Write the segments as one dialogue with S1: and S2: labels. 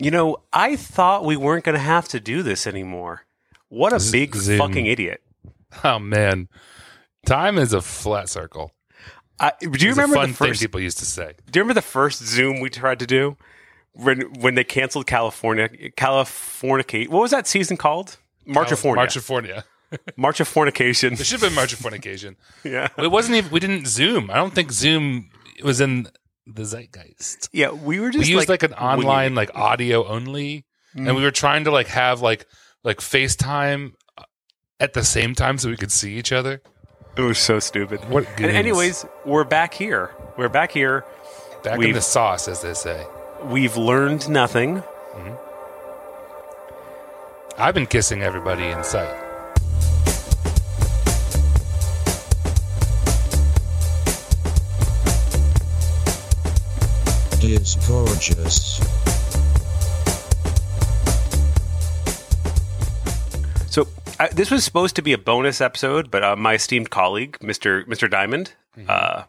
S1: You know, I thought we weren't going to have to do this anymore. What a
S2: Z-
S1: big
S2: Zoom.
S1: fucking idiot.
S2: Oh man, time is a flat circle.
S1: I, do you
S2: It's a
S1: remember
S2: fun
S1: the first?
S2: thing people used to say?
S1: Do you remember the first Zoom we tried to do when when they canceled California Californicate? What was that season called? March of Fornia.
S2: March of Fornia.
S1: March of Fornication.
S2: It should have been March of Fornication.
S1: yeah,
S2: It wasn't even. We didn't Zoom. I don't think Zoom was in the zeitgeist.
S1: yeah. We were just We
S2: used like, an online
S1: it.
S2: like audio only,
S1: Mm.
S2: and we were trying to like have like like FaceTime at the same time so we could see each other.
S1: It was so stupid.
S2: What?
S1: And anyways, we're back here. We're back here.
S2: back in
S1: we've-
S2: the sauce, as they say.
S1: We've learned nothing.
S2: I've been kissing everybody in sight.
S3: Is gorgeous.
S1: So I, this was supposed to be a bonus episode, but uh, my esteemed colleague, Mister Mister Diamond, uh,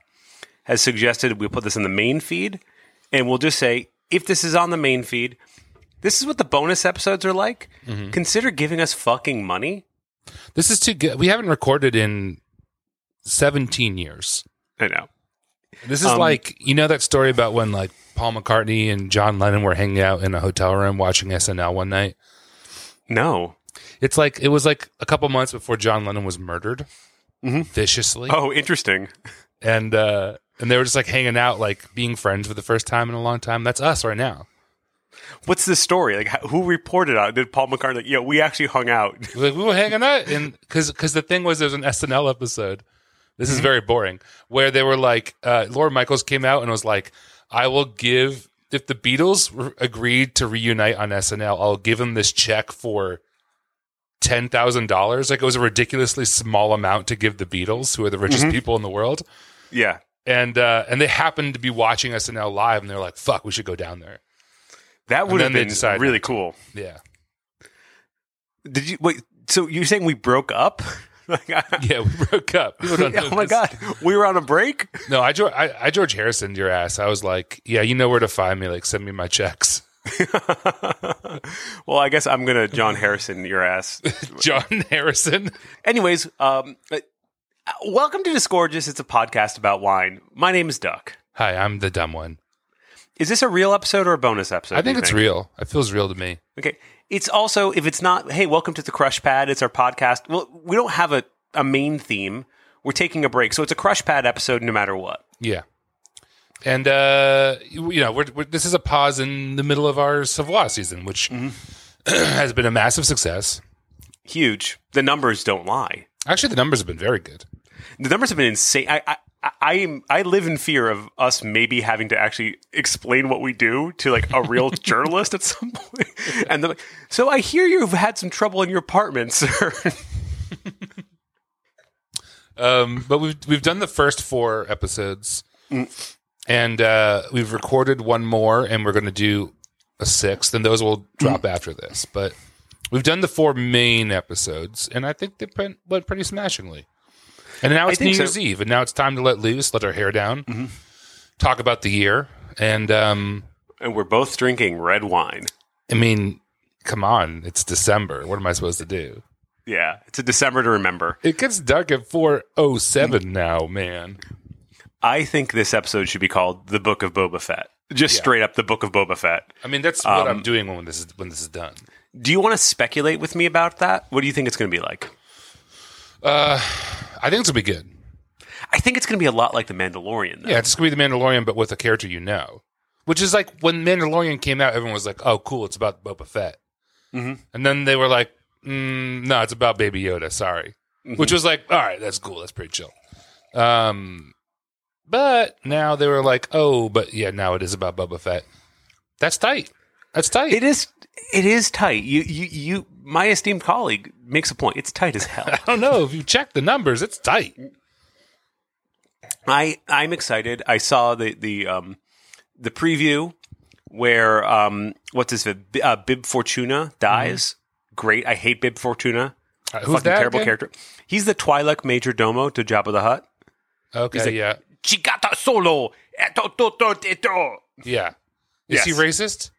S1: has suggested we put this in the main feed, and we'll just say if this is on the main feed, this is what the bonus episodes are like. Consider giving us fucking money.
S2: This is too good. We haven't recorded in 17 years.
S1: I know.
S2: This is
S1: Um,
S2: like you know that story about when like Paul McCartney and John Lennon were hanging out in a hotel room watching SNL one night.
S1: No.
S2: It's like it was like a couple months before John Lennon was murdered viciously,
S1: Oh, interesting.
S2: and uh, and they were just like hanging out, like being friends for the first time in a long time. That's us right now.
S1: What's the story? Like, who reported on? it? Did Paul McCartney? Like, yeah, we actually hung out.
S2: Like we were hanging out, and because because the thing was, there's an SNL episode. This
S1: Mm-hmm.
S2: is very boring, where they were like, uh, Michaels came out and was like, "I will give if the Beatles re- agreed to reunite on SNL, I'll give them this check for." Ten thousand dollars, like it was a ridiculously small amount to give the Beatles, who are the richest
S1: Mm-hmm.
S2: people in the world,
S1: yeah.
S2: and uh, and they happened to be watching SNL live, and they're like, "Fuck, we should go down there."
S1: That would have
S2: then they
S1: been
S2: decided
S1: really cool.
S2: Yeah,
S1: Did you wait? So you're saying we broke up? Like, I-
S2: yeah, we broke up. People don't know
S1: oh my god, we were on a break.
S2: No, I, George, I, I George Harrison your ass. I was like, yeah, you know where to find me. Like, send me my checks.
S1: well, I guess I'm gonna John Harrison your ass.
S2: John Harrison.
S1: Anyways, um, uh, welcome to Disgorgeous. It's a podcast about wine. My name is Duck.
S2: Hi, I'm the dumb one.
S1: Is this a real episode or a bonus episode?
S2: I think it's real. It feels real to me.
S1: Okay. It's also if it's not, hey, welcome to the Crush Pad. It's our podcast. Well, we don't have a, a main theme. We're taking a break, so it's a Crush Pad episode no matter what.
S2: Yeah. And uh, you know, we're, we're, this is a pause in the middle of our Savoie season, which has been a massive success.
S1: Huge. The numbers don't lie.
S2: Actually, the numbers have been very good.
S1: The numbers have been insane. I, I, I- I am. I live in fear of us maybe having to actually explain what we do to like a real journalist at some point. And they're like, so I hear you've had some trouble in your apartment, sir.
S2: Um, but we've we've done the first four episodes, and uh, we've recorded one more, and we're going to do a sixth, and those will drop after this. But we've done the four main episodes, and I think they went pretty smashingly. And now it's New
S1: think so.
S2: Year's Eve, and now it's time to let loose, let our hair down, talk about the year, and um,
S1: and we're both drinking red wine.
S2: I mean, come on, it's December. What am I supposed to do?
S1: Yeah, it's a December to remember.
S2: It gets dark at four oh seven now, man.
S1: I think this episode should be called "The Book of Boba Fett." Just
S2: Yeah.
S1: straight up, "The Book of Boba Fett."
S2: I mean, that's what
S1: Um,
S2: I'm doing when this is when this is done.
S1: Do you want to speculate with me about that? What do you think it's going to be like?
S2: I think it's gonna be good.
S1: I think it's going to be a lot like The Mandalorian. Though.
S2: Yeah, it's gonna be the Mandalorian, but with a character you know. Which is like when Mandalorian came out, everyone was like, "Oh, cool, it's about Boba Fett,"
S1: Mhm.
S2: and then they were like, mm, "No, it's about Baby Yoda." Sorry, which was like, "All right, that's cool, that's pretty chill." Um, but now they were like, "Oh, but yeah, now it is about Boba Fett." That's tight. That's tight.
S1: It is. It is tight. You, you, you. My esteemed colleague makes a point. It's tight as hell.
S2: I don't know if you check the numbers. It's tight.
S1: I, I'm excited. I saw the the um, the preview where um, what's his uh, Bib Fortuna dies. Great. I hate Bib Fortuna.
S2: Uh, who's
S1: Fucking
S2: that
S1: terrible
S2: again?
S1: character. He's the Twi'lek Major Domo to Jabba the Hutt.
S2: Okay,
S1: like-
S2: yeah,
S1: Chigata solo. Eto, to, to, to.
S2: yeah. Is he racist?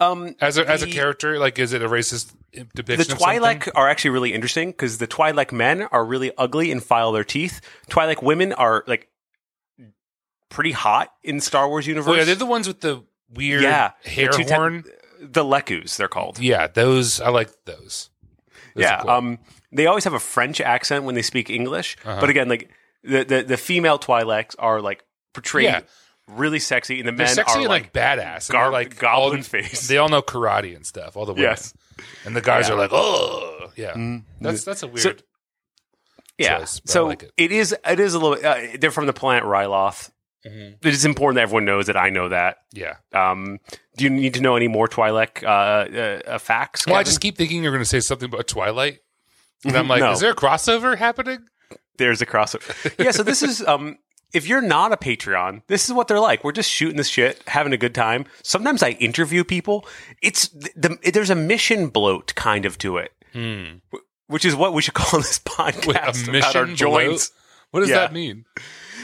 S1: Um,
S2: as a as a character? Like, is it a racist depiction?
S1: the? Twi'lek are actually really interesting because the Twi'lek men are really ugly and file their teeth. Twi'lek women are like pretty hot in Star Wars universe.
S2: Oh, yeah, they're the ones with the weird
S1: Yeah,
S2: hair
S1: the two te-
S2: horn.
S1: the Lekku, they're called.
S2: yeah, those I like those. Those
S1: yeah,
S2: cool.
S1: um, they always have a French accent when they speak English,
S2: Uh-huh.
S1: but again, like the the, the female Twi'leks are like portrayed
S2: Yeah.
S1: Really sexy, and the
S2: they're
S1: men
S2: sexy
S1: are
S2: and
S1: like,
S2: like, badass. And they're like
S1: goblin
S2: all-
S1: face.
S2: They all know karate and stuff. All the women.
S1: Yes.
S2: and the guys
S1: Yeah.
S2: are like, oh, yeah. That's that's a weird.
S1: Yeah.
S2: choice, but I
S1: so
S2: like it.
S1: it is it is a little. Uh, they're from the planet Ryloth.
S2: Mhm.
S1: It is important that everyone knows that I know that.
S2: yeah.
S1: Um, do you need to know any more Twi'lek uh, uh, uh, facts?
S2: Well, I
S1: Kevin?
S2: just keep thinking you're going to say something about Twilight, and. I'm like,
S1: No.
S2: is there a crossover happening?
S1: there's a crossover. yeah, so this is um if you're not a Patreon, this is what they're like. We're just shooting this shit, having a good time. Sometimes I interview people. It's the, the there's a mission bloat kind of to it,
S2: Hmm.
S1: which is what we should call this podcast
S2: Wait, a
S1: about our
S2: mission
S1: joints.
S2: What does
S1: Yeah.
S2: that mean?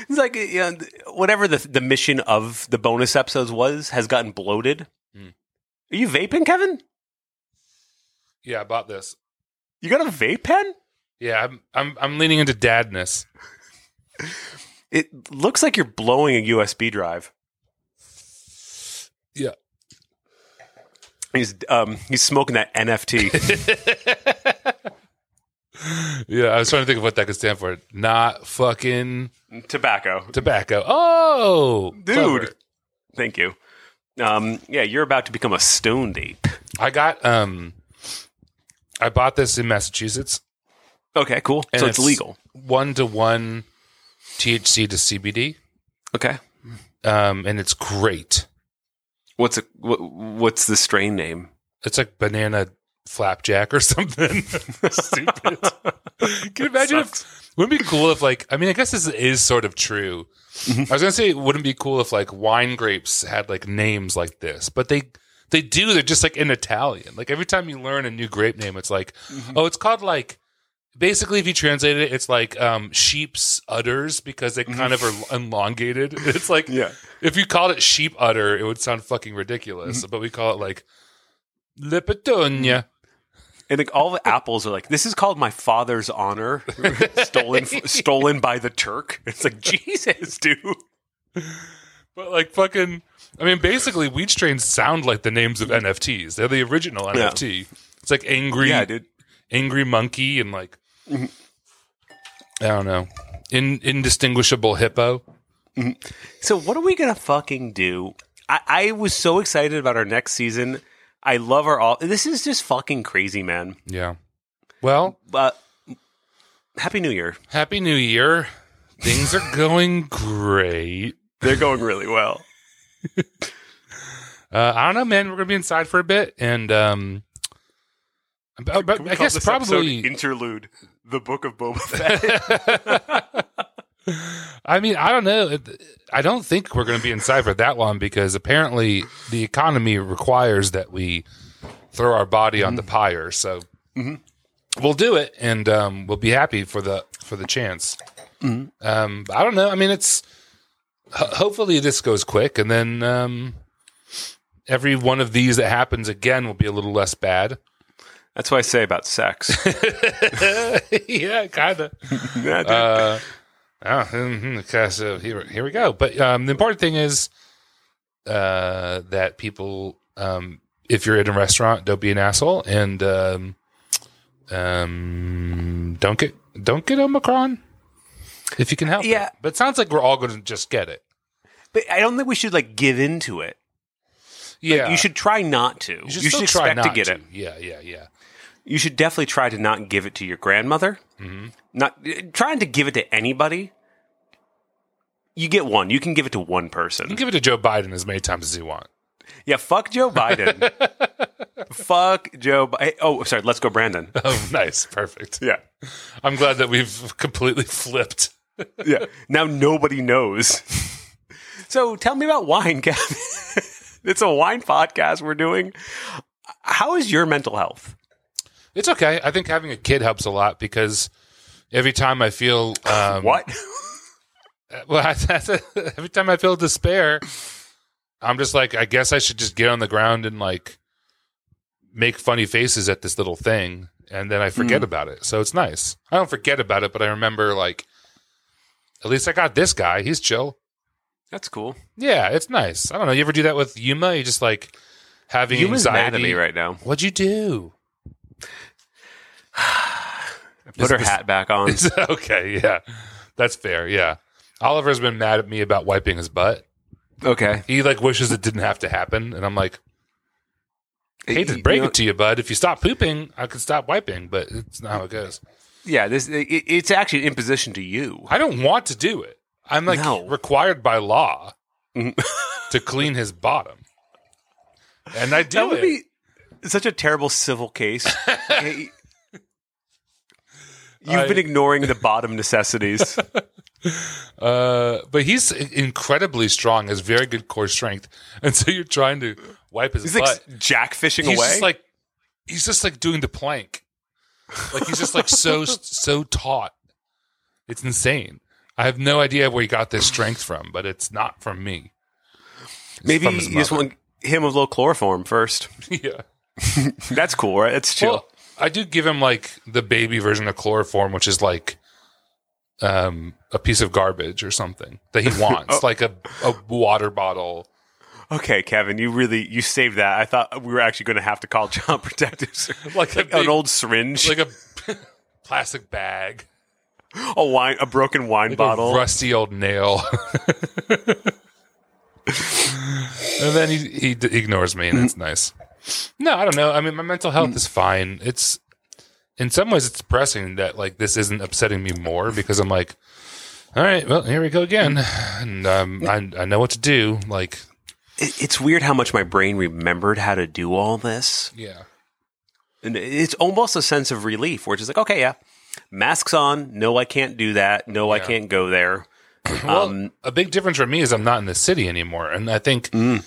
S1: It's like you know, whatever the the mission of the bonus episodes was has gotten bloated.
S2: Hmm.
S1: Are you vaping, Kevin?
S2: Yeah, I bought this.
S1: You got a vape pen?
S2: Yeah, I'm I'm I'm leaning into dadness.
S1: It looks like you're blowing a USB drive.
S2: Yeah.
S1: He's um he's smoking that NFT.
S2: Yeah, I was trying to think of what that could stand for. Not fucking
S1: Tobacco.
S2: tobacco. Oh,
S1: Dude.
S2: clever.
S1: Thank you. Um, yeah, you're about to become a stoned ape.
S2: I got um, I bought this in Massachusetts.
S1: Okay, cool.
S2: And
S1: so it's, legal.
S2: One to one THC to CBD,
S1: Okay.
S2: um, and it's great.
S1: What's a what, what's the strain name?
S2: It's like banana flapjack or something. Stupid. Can you imagine if wouldn't it be cool if like I mean I guess this is sort of true. I was gonna say it wouldn't be cool if like wine grapes had like names like this, but they they do. They're just like in Italian. Like every time you learn a new grape name, it's like oh, it's called like basically if you translate it, it's like um sheep's udders because they kind of mm-hmm. are elongated. It's like
S1: Yeah.
S2: if you called it sheep udder, it would sound fucking ridiculous. Mm-hmm. But we call it like Lipitonia. Mm-hmm.
S1: And like all the apples are like, this is called my father's honor, stolen stolen by the Turk. It's like Jesus, dude.
S2: But like fucking, I mean, basically, weed strains sound like the names of NFTs. They're the original NFT. It's like angry,
S1: Yeah, dude.
S2: Angry monkey, and like I don't know, in indistinguishable hippo.
S1: So what are we gonna fucking do? I, I was so excited about our next season. I love our all. This is just fucking crazy, man.
S2: Yeah. Well,
S1: But Happy New Year.
S2: happy New Year. Things are going great.
S1: They're going really well.
S2: Uh, I don't know, man. We're gonna be inside for a bit, and um, but, but I guess probably
S1: interlude. The Book of Boba Fett.
S2: I mean, I don't know. I don't think we're going to be inside for that long because apparently the economy requires that we throw our body on the pyre. So we'll do it, and um, we'll be happy for the for the chance. Um, I don't know. I mean, it's ho- hopefully this goes quick, and then um, every one of these that happens again will be a little less bad.
S1: That's what I say about sex.
S2: yeah, kind of.
S1: Yeah, dude.
S2: Uh, oh, okay, so here, here we go. But um, the important thing is uh, that people, um, if you're in a restaurant, don't be an asshole and um, um, don't get don't get Omicron if you can help.
S1: Yeah.
S2: it. but it sounds like we're all going to just get it.
S1: but I don't think we should like give into it.
S2: Yeah,
S1: You should try not to.
S2: You should, still
S1: expect
S2: try not
S1: to get it.
S2: Yeah, yeah, yeah.
S1: You should definitely try to not give it to your grandmother.
S2: Mm-hmm.
S1: Not trying to give it to anybody. You get one. You can give it to one
S2: You can
S1: person.
S2: give it to Joe Biden as many times as you want.
S1: Yeah, fuck Joe Biden. fuck Joe. Bi- oh, sorry. Let's go, Brandon.
S2: Oh, nice, perfect.
S1: Yeah,
S2: I'm glad that we've completely flipped.
S1: yeah. Now nobody knows. so tell me about wine, Kevin. it's a wine podcast we're doing. How is your mental health?
S2: It's okay. I think having a kid helps a lot because every time I feel um,
S1: What?
S2: well, every time I feel despair, I'm just like, I guess I should just get on the ground and like make funny faces at this little thing, and then I forget about it. So it's nice. I don't forget about it, but I remember like, at least I got this guy. He's chill.
S1: That's cool.
S2: Yeah, it's nice. I don't know. You ever do that with Yuma? You just like having
S1: Yuma's
S2: anxiety.
S1: mad at me right now.
S2: What'd you do?
S1: Put
S2: Is
S1: her
S2: this-
S1: hat back on.
S2: Is- okay, yeah, that's fair. Yeah, Oliver's been mad at me about wiping his butt.
S1: okay.
S2: He like wishes it didn't have to happen, and I'm like, I hate to
S1: You
S2: break
S1: know-
S2: it to you, bud. If you stop pooping, I could stop wiping, but it's not how it goes.
S1: Yeah, this it, it's actually an imposition to you.
S2: I don't want to do it. I'm like
S1: No.
S2: required by law
S1: Mhm.
S2: to clean his bottom, and I do
S1: that would
S2: it.
S1: be such a terrible civil case. Hey, You've
S2: I-
S1: been ignoring the bottom necessities.
S2: Uh, but he's incredibly strong, has very good core strength, and so you're trying to wipe his
S1: He's
S2: butt.
S1: like jack fishing
S2: he's
S1: away.
S2: just like he's just like doing the plank. Like he's just like so so taut. It's insane. I have no idea where he got this strength from, but it's not from me. It's
S1: Maybe
S2: from
S1: you just want him a little chloroform first.
S2: yeah.
S1: That's cool, right? That's chill.
S2: Well, I do give him like the baby version of chloroform, which is like um a piece of garbage or something that he wants,
S1: Oh.
S2: like a a water bottle.
S1: okay, Kevin, you really you saved that. I thought we were actually going to have to call child protectors,
S2: Like
S1: like
S2: big-
S1: an old syringe,
S2: like a plastic bag,
S1: a wine, a broken wine
S2: like
S1: bottle.
S2: a rusty old nail. and then he he d- ignores me, and it's nice. No, I don't know. I mean, my mental health is fine. It's in some ways it's depressing that like this isn't upsetting me more because I'm like, all right, well here we go again, and um, I I know what to do. Like,
S1: It- it's weird how much my brain remembered how to do all this,
S2: yeah,
S1: and it's almost a sense of relief, where it's just like, okay, yeah, masks on. No, I can't do that. No, I can't go there.
S2: Well,
S1: Um,
S2: a big difference for me is I'm not in the city anymore, and I think
S1: Mm.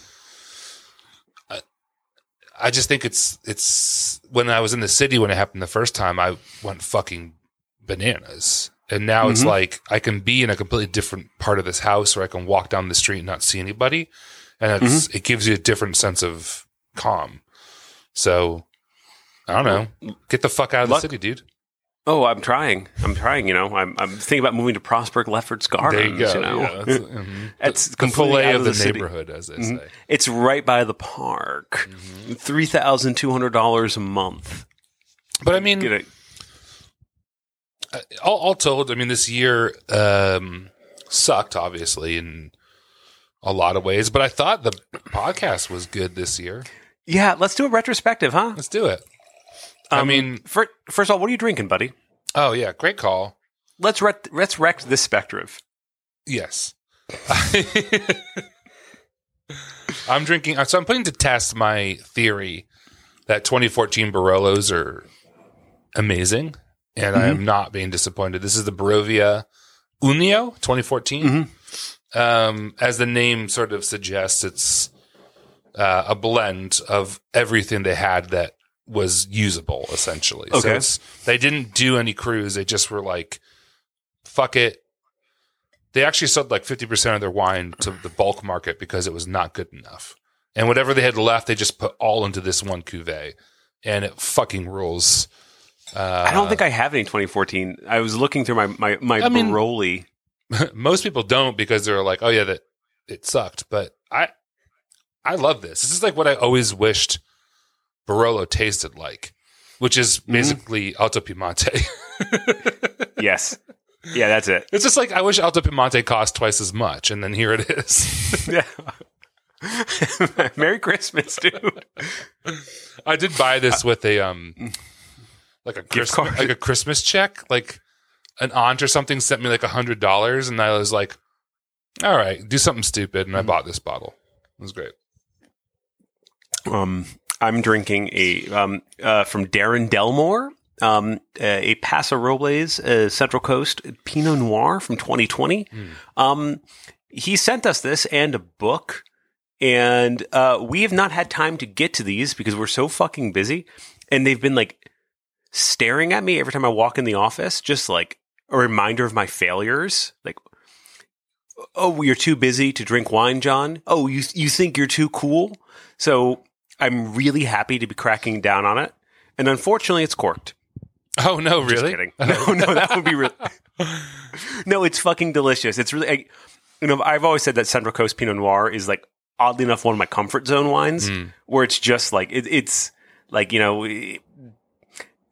S2: I just think it's it's when I was in the city when it happened the first time, I went fucking bananas, and now it's
S1: Mhm.
S2: like I can be in a completely different part of this house, or I can walk down the street and not see anybody, and it's
S1: Mm-hmm.
S2: it gives you a different sense of calm. So I don't know, get the fuck out of
S1: Luck-
S2: the city, dude.
S1: Oh, I'm trying. I'm trying. You know, I'm, I'm thinking about moving to Prospect Lefferts Gardens.
S2: There you go.
S1: know,
S2: yeah, that's, mhm.
S1: It's
S2: the
S1: completely
S2: fillet
S1: out
S2: of the,
S1: the
S2: neighborhood, as they
S1: Mhm.
S2: say.
S1: it's right by the park. Three thousand two hundred dollars a month.
S2: But I mean,
S1: Get
S2: all, all told, I mean, this year um, sucked, obviously, in a lot of ways. But I thought the podcast was good this year.
S1: yeah, let's do a retrospective, huh?
S2: Let's do it. I
S1: Um,
S2: mean,
S1: fir- first of all, what are you drinking, buddy?
S2: oh yeah, great call.
S1: Let's let's wreck this spectrum.
S2: Yes, I'm drinking. So I'm putting to test my theory that 2014 Barolos are amazing, and I am not being disappointed. This is the Brovia Unio 2014. Um, as the name sort of suggests, it's uh, a blend of everything they had that was usable, essentially. So
S1: Okay.
S2: it's, they didn't do any crus. They just were like, fuck it. They actually sold like 50% of their wine to the bulk market because it was not good enough. And whatever they had left, they just put all into this one cuvee. And it fucking rules. Uh,
S1: I don't think I have any 2014. I was looking through my my my
S2: I mean-
S1: Baroli.
S2: most people don't because they're like, oh yeah, that it sucked. But I, I love this. This is like what I always wished Barolo tasted like, which is basically Alto Piemonte.
S1: yes, yeah, that's it.
S2: it's just like I wish Alto Piemonte cost twice as much, and then here it is.
S1: Yeah. Merry Christmas, dude.
S2: I did buy this with a um, like a Christmas,
S1: card.
S2: like a Christmas check, like an aunt or something sent me like a hundred dollars, and I was like, all right, do something stupid, and I bought this bottle. It was great.
S1: Um, I'm drinking a um, uh, from Darren Delmore, um, a a Paso Robles uh, Central Coast Pinot Noir from 2020. Um, he sent us this and a book, and uh, we have not had time to get to these because we're so fucking busy, and they've been like staring at me every time I walk in the office, just like a reminder of my failures, like. Oh, you're too busy to drink wine, John. Oh, you you think you're too cool? So I'm really happy to be cracking down on it. And unfortunately, it's corked.
S2: Oh no,
S1: Just
S2: really?
S1: kidding. No, no, that would be really. no, it's fucking delicious. It's really, I, you know, I've always said that Central Coast Pinot Noir is like oddly enough one of my comfort zone wines, where it's just like it, it's like you know.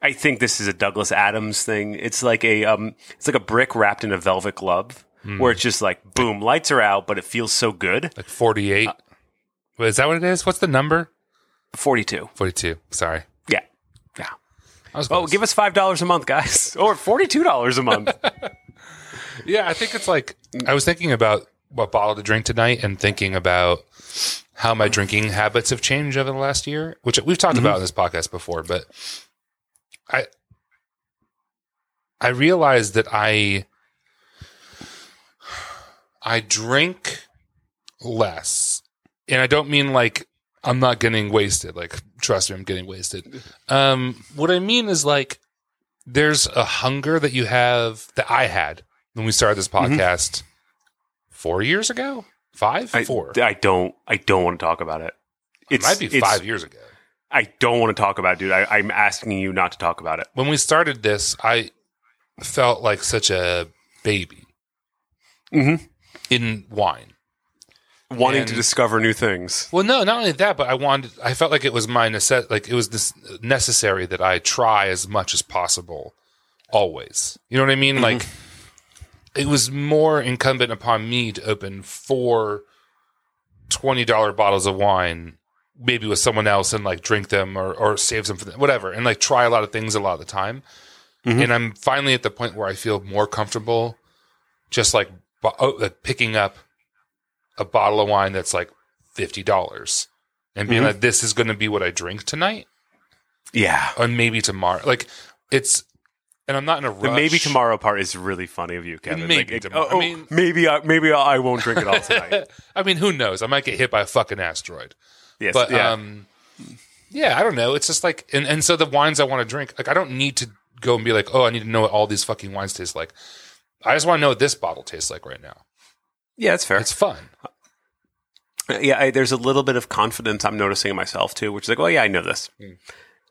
S1: I think this is a Douglas Adams thing. It's like a um, it's like a brick wrapped in a velvet glove, where it's just like boom, lights are out, but it feels so good.
S2: Like 48.
S1: Uh,
S2: is that what it is? What's the number?
S1: Forty two.
S2: 42. Sorry.
S1: Yeah, yeah.
S2: I was
S1: Oh,
S2: close.
S1: give us five dollars a month, guys, or forty two dollars a month.
S2: Yeah, I think it's like I was thinking about what bottle to drink tonight and thinking about how my drinking habits have changed over the last year, which we've talked mm-hmm. about in this podcast before, but I I realized that I I drink less. And I don't mean like I'm not getting wasted. Like trust me, I'm getting wasted. Um what I mean is like there's a hunger that you have that I had when we started this podcast four years ago, five,
S1: I,
S2: four.
S1: I don't. I don't want to talk about it.
S2: it might be
S1: it's-
S2: five years ago.
S1: I don't want to talk about it, dude. I, I'm asking you not to talk about it.
S2: When we started this, I felt like such a baby
S1: Mhm.
S2: in wine.
S1: Wanting
S2: And-
S1: to discover new things.
S2: Well, no, not only that, but I wanted. I felt like it was my necess- like it was this necessary that I try as much as possible, always. You know what I mean? Mm-hmm. Like it was more incumbent upon me to open four twenty dollar bottles of wine, maybe with someone else, and like drink them or or save some for them, whatever, and like try a lot of things a lot of the time. Mm-hmm. And I'm finally at the point where I feel more comfortable, just like, oh, like picking up a bottle of wine that's like fifty dollars and being like, this is going to be what I drink tonight,
S1: Yeah.
S2: and maybe tomorrow. Like it's, and I'm not in a rush.
S1: The maybe tomorrow part is really funny of you, Kevin.
S2: Maybe
S1: Like,
S2: tomorrow.
S1: oh,
S2: I mean-
S1: maybe I, maybe I won't drink it all tonight.
S2: I mean, who knows? I might get hit by a fucking asteroid.
S1: yes.
S2: But
S1: yeah.
S2: um, yeah, I don't know. It's just like, and and so the wines I want to drink, like I don't need to go and be like, oh, I need to know what all these fucking wines taste like. I just want to know what this bottle tastes like right now.
S1: Yeah, it's fair.
S2: It's fun.
S1: yeah, I, there's a little bit of confidence I'm noticing in myself too, which is like, oh yeah, I know this.
S2: Hmm.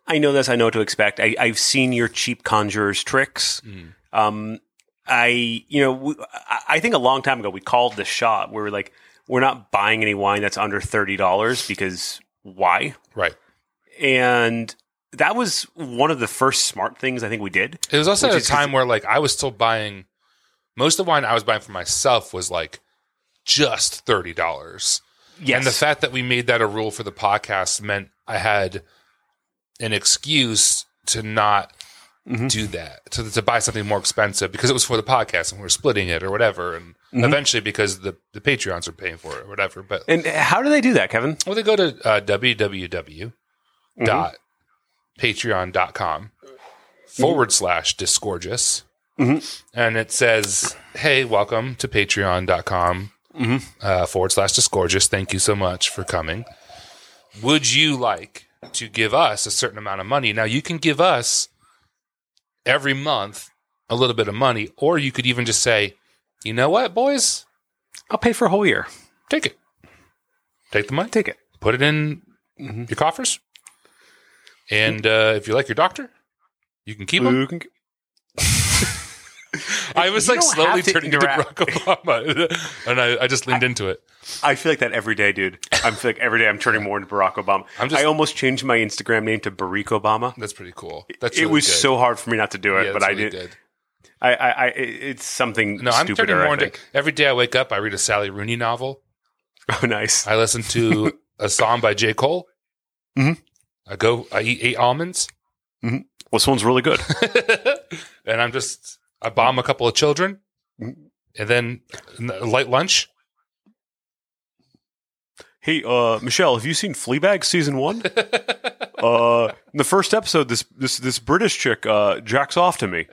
S1: I know this. I know what to expect. I, I've seen your cheap conjurer's tricks.
S2: Hmm.
S1: Um, I, you know, we, I, I think a long time ago we called the shot where we're like, we're not buying any wine that's under thirty dollars because why?
S2: Right.
S1: And that was one of the first smart things I think we did.
S2: It was also at a time where like I was still buying most of the wine I was buying for myself was like just thirty dollars.
S1: Yes.
S2: And the fact that we made that a rule for the podcast meant I had an excuse to not
S1: Mm-hmm.
S2: do that, to, to buy something more expensive because it was for the podcast and we were splitting it or whatever. And
S1: Mm-hmm.
S2: eventually because the, the Patreons are paying for it or whatever. But
S1: and how do they do that, Kevin?
S2: well, they go to uh, www.
S1: Mm-hmm.
S2: forward slash disgorgeous.
S1: Mm-hmm.
S2: And it says, Hey, welcome to patreon.com
S1: Mm-hmm.
S2: uh, forward slash disgorgeous. Thank you so much for coming. Would you like to give us a certain amount of money? Now, you can give us every month a little bit of money, or you could even just say, You know what, boys?
S1: I'll pay for a whole year.
S2: Take it. Take the money
S1: Take it.
S2: put it in
S1: Mm-hmm.
S2: your coffers. And uh, if you like your doctor, you can keep them.
S1: Can-
S2: I was
S1: You
S2: like slowly
S1: to
S2: turning into
S1: interact.
S2: Barack Obama, and I, I just leaned into it.
S1: I feel like that every day, dude. I feel like every day I'm turning more into Barack Obama.
S2: I'm just-
S1: I almost changed my Instagram name to Barack Obama.
S2: That's pretty cool. That's
S1: it was
S2: good.
S1: so hard for me not to do it,
S2: Yeah,
S1: but
S2: that's
S1: I did.
S2: good.
S1: I, I, I, it's something
S2: No, I'm turning more into every day I wake up. I read a Sally Rooney novel.
S1: Oh, nice.
S2: I listen to a song by J Cole.
S1: Mhm.
S2: I go. I eat eight almonds,
S1: Well, this one's really good.
S2: and I'm just. I bomb a couple of children,
S1: Mm-hmm.
S2: and then light lunch.
S1: hey, uh, Michelle, have you seen Fleabag season one? uh, in the first episode, this this this British chick uh, jacks off to me.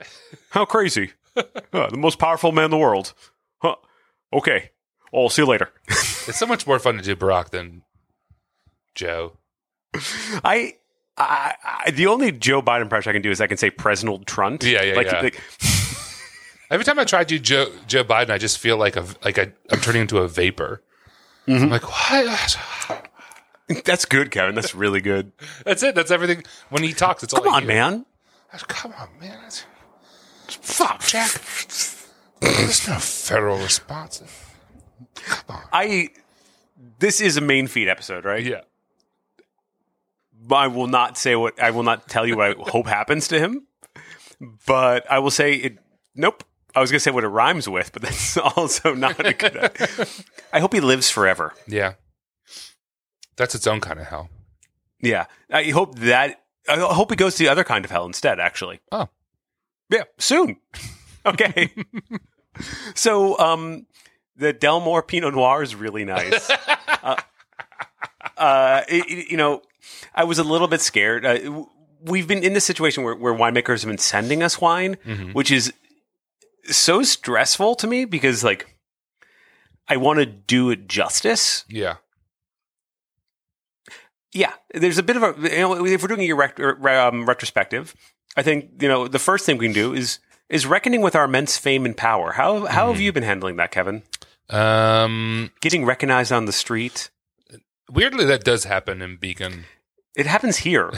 S1: How crazy! The most powerful man in the world. Huh. Okay. I'll see you later.
S2: It's so much more fun to do Barack than Joe.
S1: I, I, I the only Joe Biden impression I can do is I can say President Trunt.
S2: Yeah, yeah,
S1: like,
S2: yeah.
S1: like-
S2: Every time I try to do Joe Joe Biden, I just feel like a like I, I'm turning into a vapor. I'm like, what?
S1: That's good, Kevin. That's really good.
S2: That's it. That's everything. When he talks, it's all
S1: Come on, man.
S2: Come on, man. That's- Fuck, Jack. There's no federal response.
S1: I. This is a main feed episode, right?
S2: Yeah.
S1: I will not say what I will not tell you what I hope happens to him, but I will say it. Nope. I was going to say what it rhymes with, but that's also not a good. I hope he lives forever.
S2: Yeah. That's its own kind of hell.
S1: Yeah, I hope that. I hope he goes to the other kind of hell instead. Actually.
S2: Oh.
S1: Yeah, soon. okay. so, um, the Delmore Pinot Noir is really nice. uh, uh, it- it- you know, I was a little bit scared. Uh, w- we've been in this situation where, where winemakers have been sending us wine, which is so stressful to me because, like, I want to do it justice.
S2: Yeah.
S1: Yeah, there's a bit of a you know if we're doing a rec- um, retrospective, I think you know the first thing we can do is is reckoning with our immense fame and power. How how have you been handling that, Kevin?
S2: Um,
S1: Getting recognized on the street.
S2: weirdly, that does happen in Beacon.
S1: It happens here,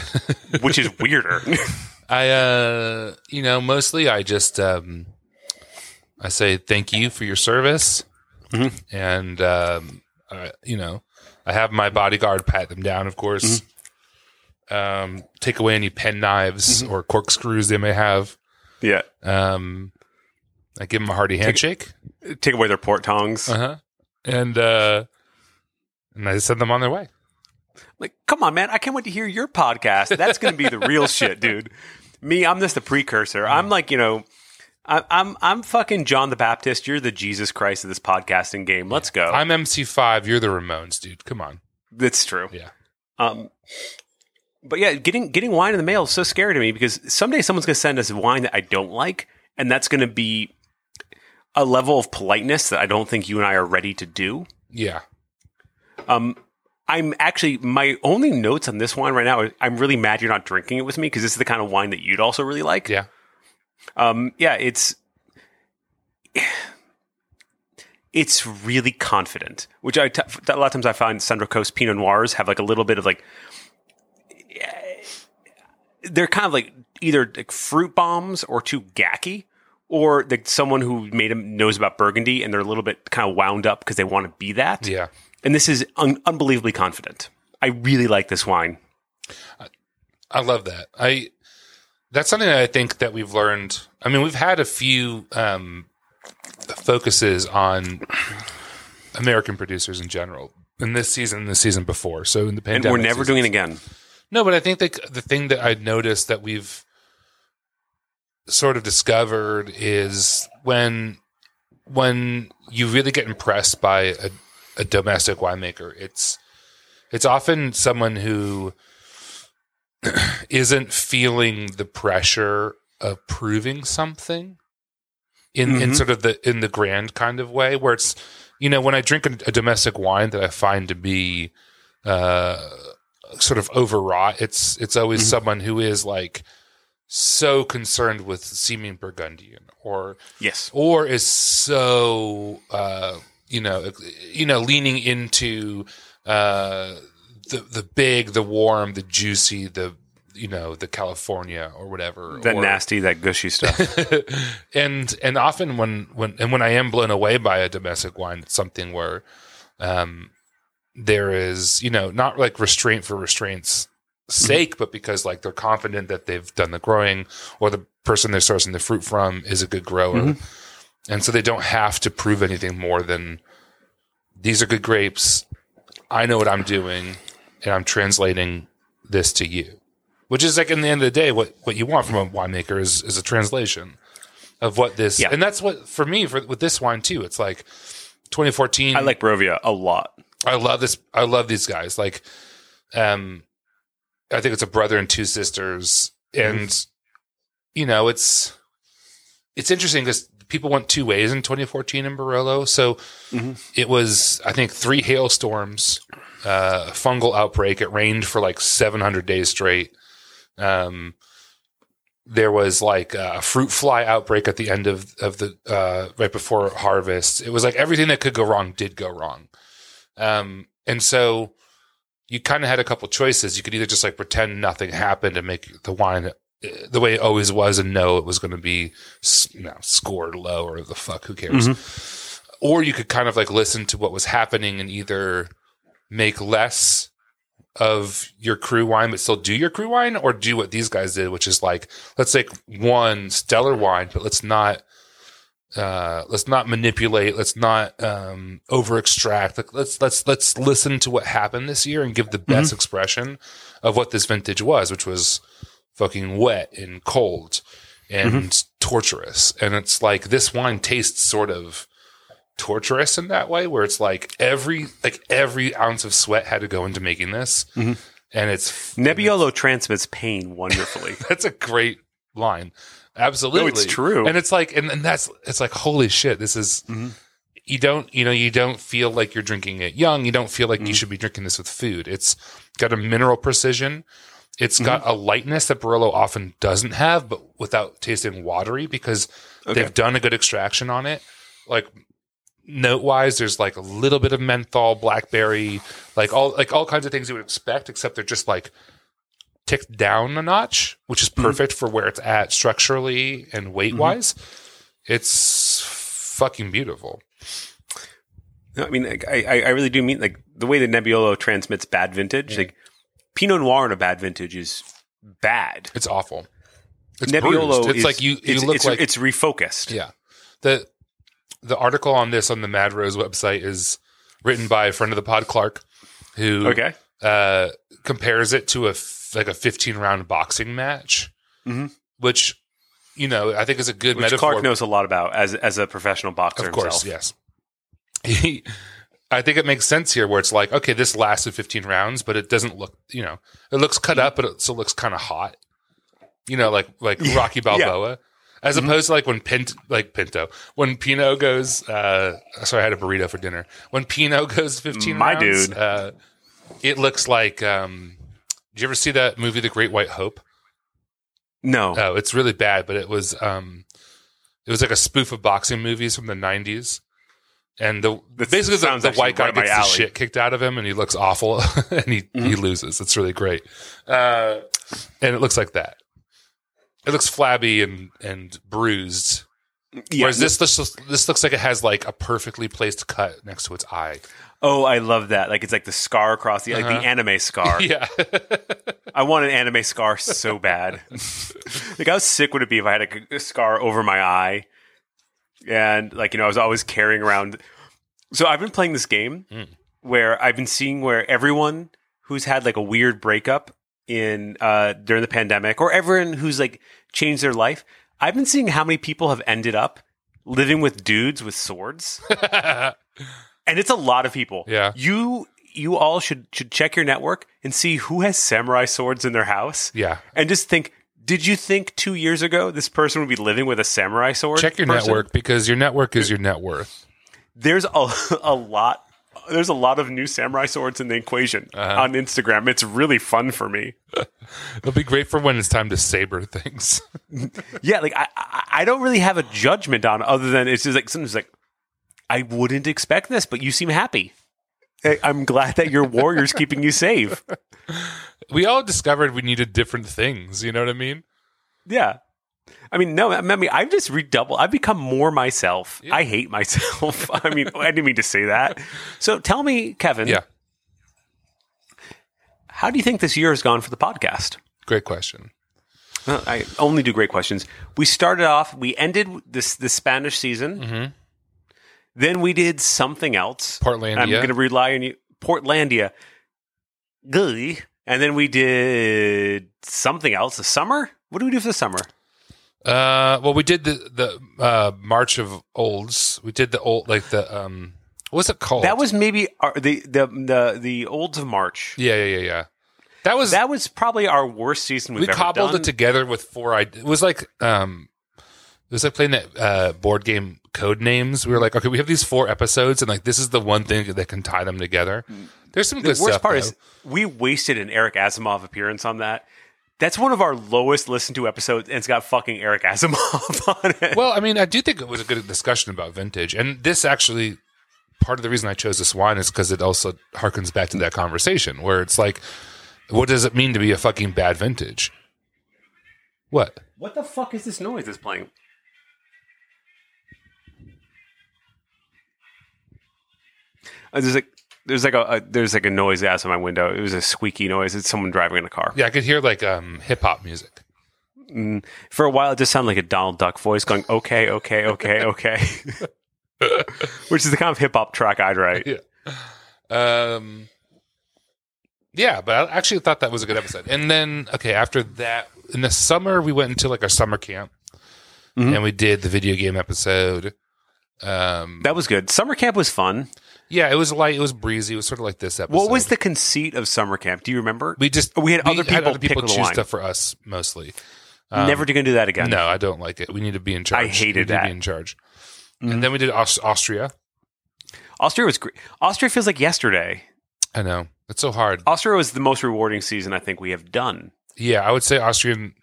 S1: which is weirder.
S2: I, uh, you know, mostly I just, um, I say thank you for your service. And, um, uh, you know, I have my bodyguard pat them down, of course. Um, take away any pen knives or corkscrews they may have.
S1: yeah,
S2: Um, I give them a hearty handshake.
S1: take away their port tongs.
S2: Uh huh. And, uh, and I send them on their way.
S1: Like, come on, man! I can't wait to hear your podcast. That's going to be the real shit, dude. Me, I'm just the precursor. I'm like, you know, I, I'm I'm fucking John the Baptist. You're the Jesus Christ of this podcasting game. Let's go.
S2: I'm MC5. You're the Ramones, dude. Come on.
S1: That's true.
S2: Yeah.
S1: Um, but yeah, getting getting wine in the mail is so scary to me because someday someone's going to send us wine that I don't like, and that's going to be a level of politeness that I don't think you and I are ready to do.
S2: Yeah.
S1: Um, I'm actually my only notes on this wine right now. is I'm really mad you're not drinking it with me because this is the kind of wine that you'd also really like.
S2: Yeah.
S1: Um, yeah, it's it's really confident, which I t- a lot of times I find Central Coast Pinot Noirs have like a little bit of like they're kind of like either like fruit bombs or too gacky, or like someone who made them knows about Burgundy and they're a little bit kind of wound up because they want to be that.
S2: Yeah.
S1: And this is un- unbelievably confident. I really like this wine.
S2: I love that. I that's something that I think that we've learned. I mean, we've had a few um, focuses on American producers in general in this season, and the season before. So in the pandemic, And
S1: we're never
S2: seasons.
S1: doing it again.
S2: No, but I think that the thing that I noticed that we've sort of discovered is when when you really get impressed by a, a domestic winemaker, it's it's often someone who isn't feeling the pressure of proving something in in
S1: Mhm.
S2: sort of the in the grand kind of way where it's you know when I drink a, a domestic wine that I find to be uh sort of overwrought it's it's always someone who is like so concerned with seeming burgundian or
S1: Yes.
S2: or is so uh, you know you know leaning into uh, the the big, the warm, the juicy, the you know the California or whatever.
S1: That
S2: or,
S1: nasty, that gushy stuff.
S2: and and often when when and when I am blown away by a domestic wine, it's something where um, there is you know not like restraint for restraint's sake, but because like they're confident that they've done the growing or the person they're sourcing the fruit from is a good grower, and so they don't have to prove anything more than these are good grapes. I know what I'm doing, and I'm translating this to you. Which is like in the end of the day, what, what you want from a winemaker is is a translation of what this,
S1: Yeah.
S2: and that's what for me for with this wine too. It's like 2014.
S1: I like Brovia a lot.
S2: I love this. I love these guys. Like, um, I think it's a brother and two sisters, and you know, it's it's interesting because people went two ways in 2014 in Barolo. So it was, I think, three hailstorms, uh, a fungal outbreak. It rained for like 700 days straight. Um, there was like a fruit fly outbreak at the end of of the uh, right before harvest. It was like everything that could go wrong did go wrong. Um, and so you kind of had a couple choices. You could either just like pretend nothing happened and make the wine uh, the way it always was and know it was going to be you know, scored low or the fuck, who cares? Or you could kind of like listen to what was happening and either make less of your cru wine, but still do your cru wine, or do what these guys did, which is like, let's take one stellar wine, but let's not, uh, let's not manipulate, let's not, um, over extract. Like, let's, let's, let's listen to what happened this year and give the best expression of what this vintage was, which was fucking wet and cold and torturous. And it's like this wine tastes sort of torturous in that way where it's like every like every ounce of sweat had to go into making this. Mm-hmm. And it's
S1: Nebbiolo transmits pain wonderfully.
S2: that's a great line. Absolutely.
S1: No, it's true.
S2: and it's like and, and that's it's like holy shit this is mm-hmm. you don't you know you don't feel like you're drinking it young. You don't feel like you mm-hmm. should be drinking this with food. It's got a mineral precision. It's got a lightness that Barolo often doesn't have, but without tasting watery because they've done a good extraction on it. Like note wise, there's like a little bit of menthol, blackberry, like all like all kinds of things you would expect, except they're just like ticked down a notch, which is mm-hmm. perfect for where it's at structurally and mm-hmm. weight wise. It's fucking beautiful.
S1: No, I mean, like, I, I I really do mean like the way that Nebbiolo transmits bad vintage. Mm. Like Pinot Noir in a bad vintage is bad.
S2: It's awful. It's
S1: Nebbiolo
S2: bruised. It's
S1: is,
S2: like you you
S1: it's,
S2: look
S1: it's,
S2: like
S1: it's refocused.
S2: Yeah. The the article on this on the Mad Rose website is written by a friend of the pod, Clark, who
S1: Okay.
S2: uh, compares it to a f- like a 15 round boxing match,
S1: Mhm.
S2: which you know I think is a good
S1: Which
S2: metaphor.
S1: Clark knows a lot about as as a professional boxer
S2: of course,
S1: himself.
S2: yes. He, I think it makes sense here, where it's like, okay, this lasted 15 rounds, but it doesn't look, you know, it looks cut up, but it still looks kind of hot. You know, like like Rocky Balboa, as
S1: Mm-hmm.
S2: opposed to like when Pinto, like Pinto, when Pinot goes. uh Sorry, I had a burrito for dinner. When Pinot goes 15
S1: My
S2: rounds,
S1: dude.
S2: uh, it looks like. um Did you ever see that movie, The Great White Hype?
S1: No.
S2: Oh, it's really bad, but it was um it was like a spoof of boxing movies from the nineties. And the
S1: That
S2: basically the,
S1: sounds
S2: the white guy
S1: right
S2: gets the shit kicked out of him and he looks awful and he, he
S1: Mm-hmm.
S2: loses. It's really great. Uh and it looks like that. It looks flabby and and bruised.
S1: yeah.
S2: Whereas this this looks, this looks like it has like a perfectly placed cut next to its eye.
S1: oh, I love that. Like it's like the scar across the like the anime scar.
S2: Uh-huh. Yeah.
S1: I want an anime scar so bad. like how sick would it be if I had a, a scar over my eye, and like you know I was always carrying around. So I've been playing this game
S2: Hmm.
S1: where I've been seeing where everyone who's had like a weird breakup in uh during the pandemic, or everyone who's like changed their life, I've been seeing how many people have ended up living with dudes with swords, and it's a lot of people.
S2: Yeah.
S1: you you all should should check your network and see who has samurai swords in their house.
S2: yeah.
S1: and just think. Did you think two years ago this person would be living with a samurai sword?
S2: Check your
S1: person?
S2: network because your network is your net worth.
S1: There's a, a lot. There's a lot of new samurai swords in the equation
S2: Uh-huh.
S1: on Instagram. It's really fun for me.
S2: It'll be great for when it's time to saber things.
S1: Yeah, like I, I, don't really have a judgment on other than it's just like sometimes like I wouldn't expect this, but you seem happy. I'm glad that your warrior's keeping you safe.
S2: we all discovered we needed different things. You know what I mean?
S1: Yeah. I mean, no, I mean, I've just redoubled. I've become more myself. I hate myself. I mean, I didn't mean to say that. So tell me, Kevin,
S2: Yeah.
S1: how do you think this year has gone for the podcast?
S2: Great question.
S1: Uh, I only do great questions. We started off, we ended this the Spanish season.
S2: Mm-hmm.
S1: Then we did something else.
S2: Portlandia.
S1: I'm going to rely on you. Portlandia. Good. And then we did something else. The summer? What do we do for the summer?
S2: Uh, well, we did the the uh, March of Olds. We did the old like the um, what's it called?
S1: That was maybe our, the the the the Olds of March.
S2: yeah, yeah, yeah, yeah. That was
S1: That was probably our worst season we've
S2: we cobbled
S1: done.
S2: it together with four. It was like um, it was like playing that uh, board game code names. We were like, okay, we have these four episodes, and like this is the one thing that can tie them together. There's some good
S1: the worst
S2: stuff.
S1: part
S2: though.
S1: is we wasted an Eric Asimov appearance on that. That's one of our lowest listened to episodes, and it's got fucking Eric Asimov on it.
S2: Well, I mean, I do think it was a good discussion about vintage, and this actually part of the reason I chose this wine is because it also harkens back to that conversation where it's like, what does it mean to be a fucking bad vintage? What?
S1: What the fuck is this noise that's playing? Uh, there's like there's like a, a there's like a noise outside my window. It was a squeaky noise. It's someone driving in a car.
S2: Yeah, I could hear like um, hip hop music.
S1: For a while, it just sounded like a Donald Duck voice going, "Okay, okay, okay, okay," which is the kind of hip hop track I'd write.
S2: Yeah. Um, yeah, but I actually thought that was a good episode. And then, okay, after that, in the summer, we went into like our summer camp
S1: Mhm.
S2: and we did the video game episode. Um,
S1: That was good. Summer camp was fun.
S2: Yeah, it was light, it was breezy. It was sort of like this episode.
S1: What was the conceit of summer camp? Do you remember?
S2: we just
S1: we had other people pick the
S2: choose
S1: line.
S2: stuff for us mostly.
S1: Never going to do that again.
S2: No, I don't like it. We need to be in charge.
S1: I hated
S2: we need to
S1: that.
S2: Be in charge. And then we did Aus- Austria.
S1: Austria was great. Austria feels like yesterday.
S2: I know it's so hard.
S1: Austria was the most rewarding season I think we have done.
S2: Yeah, I would say Austrian,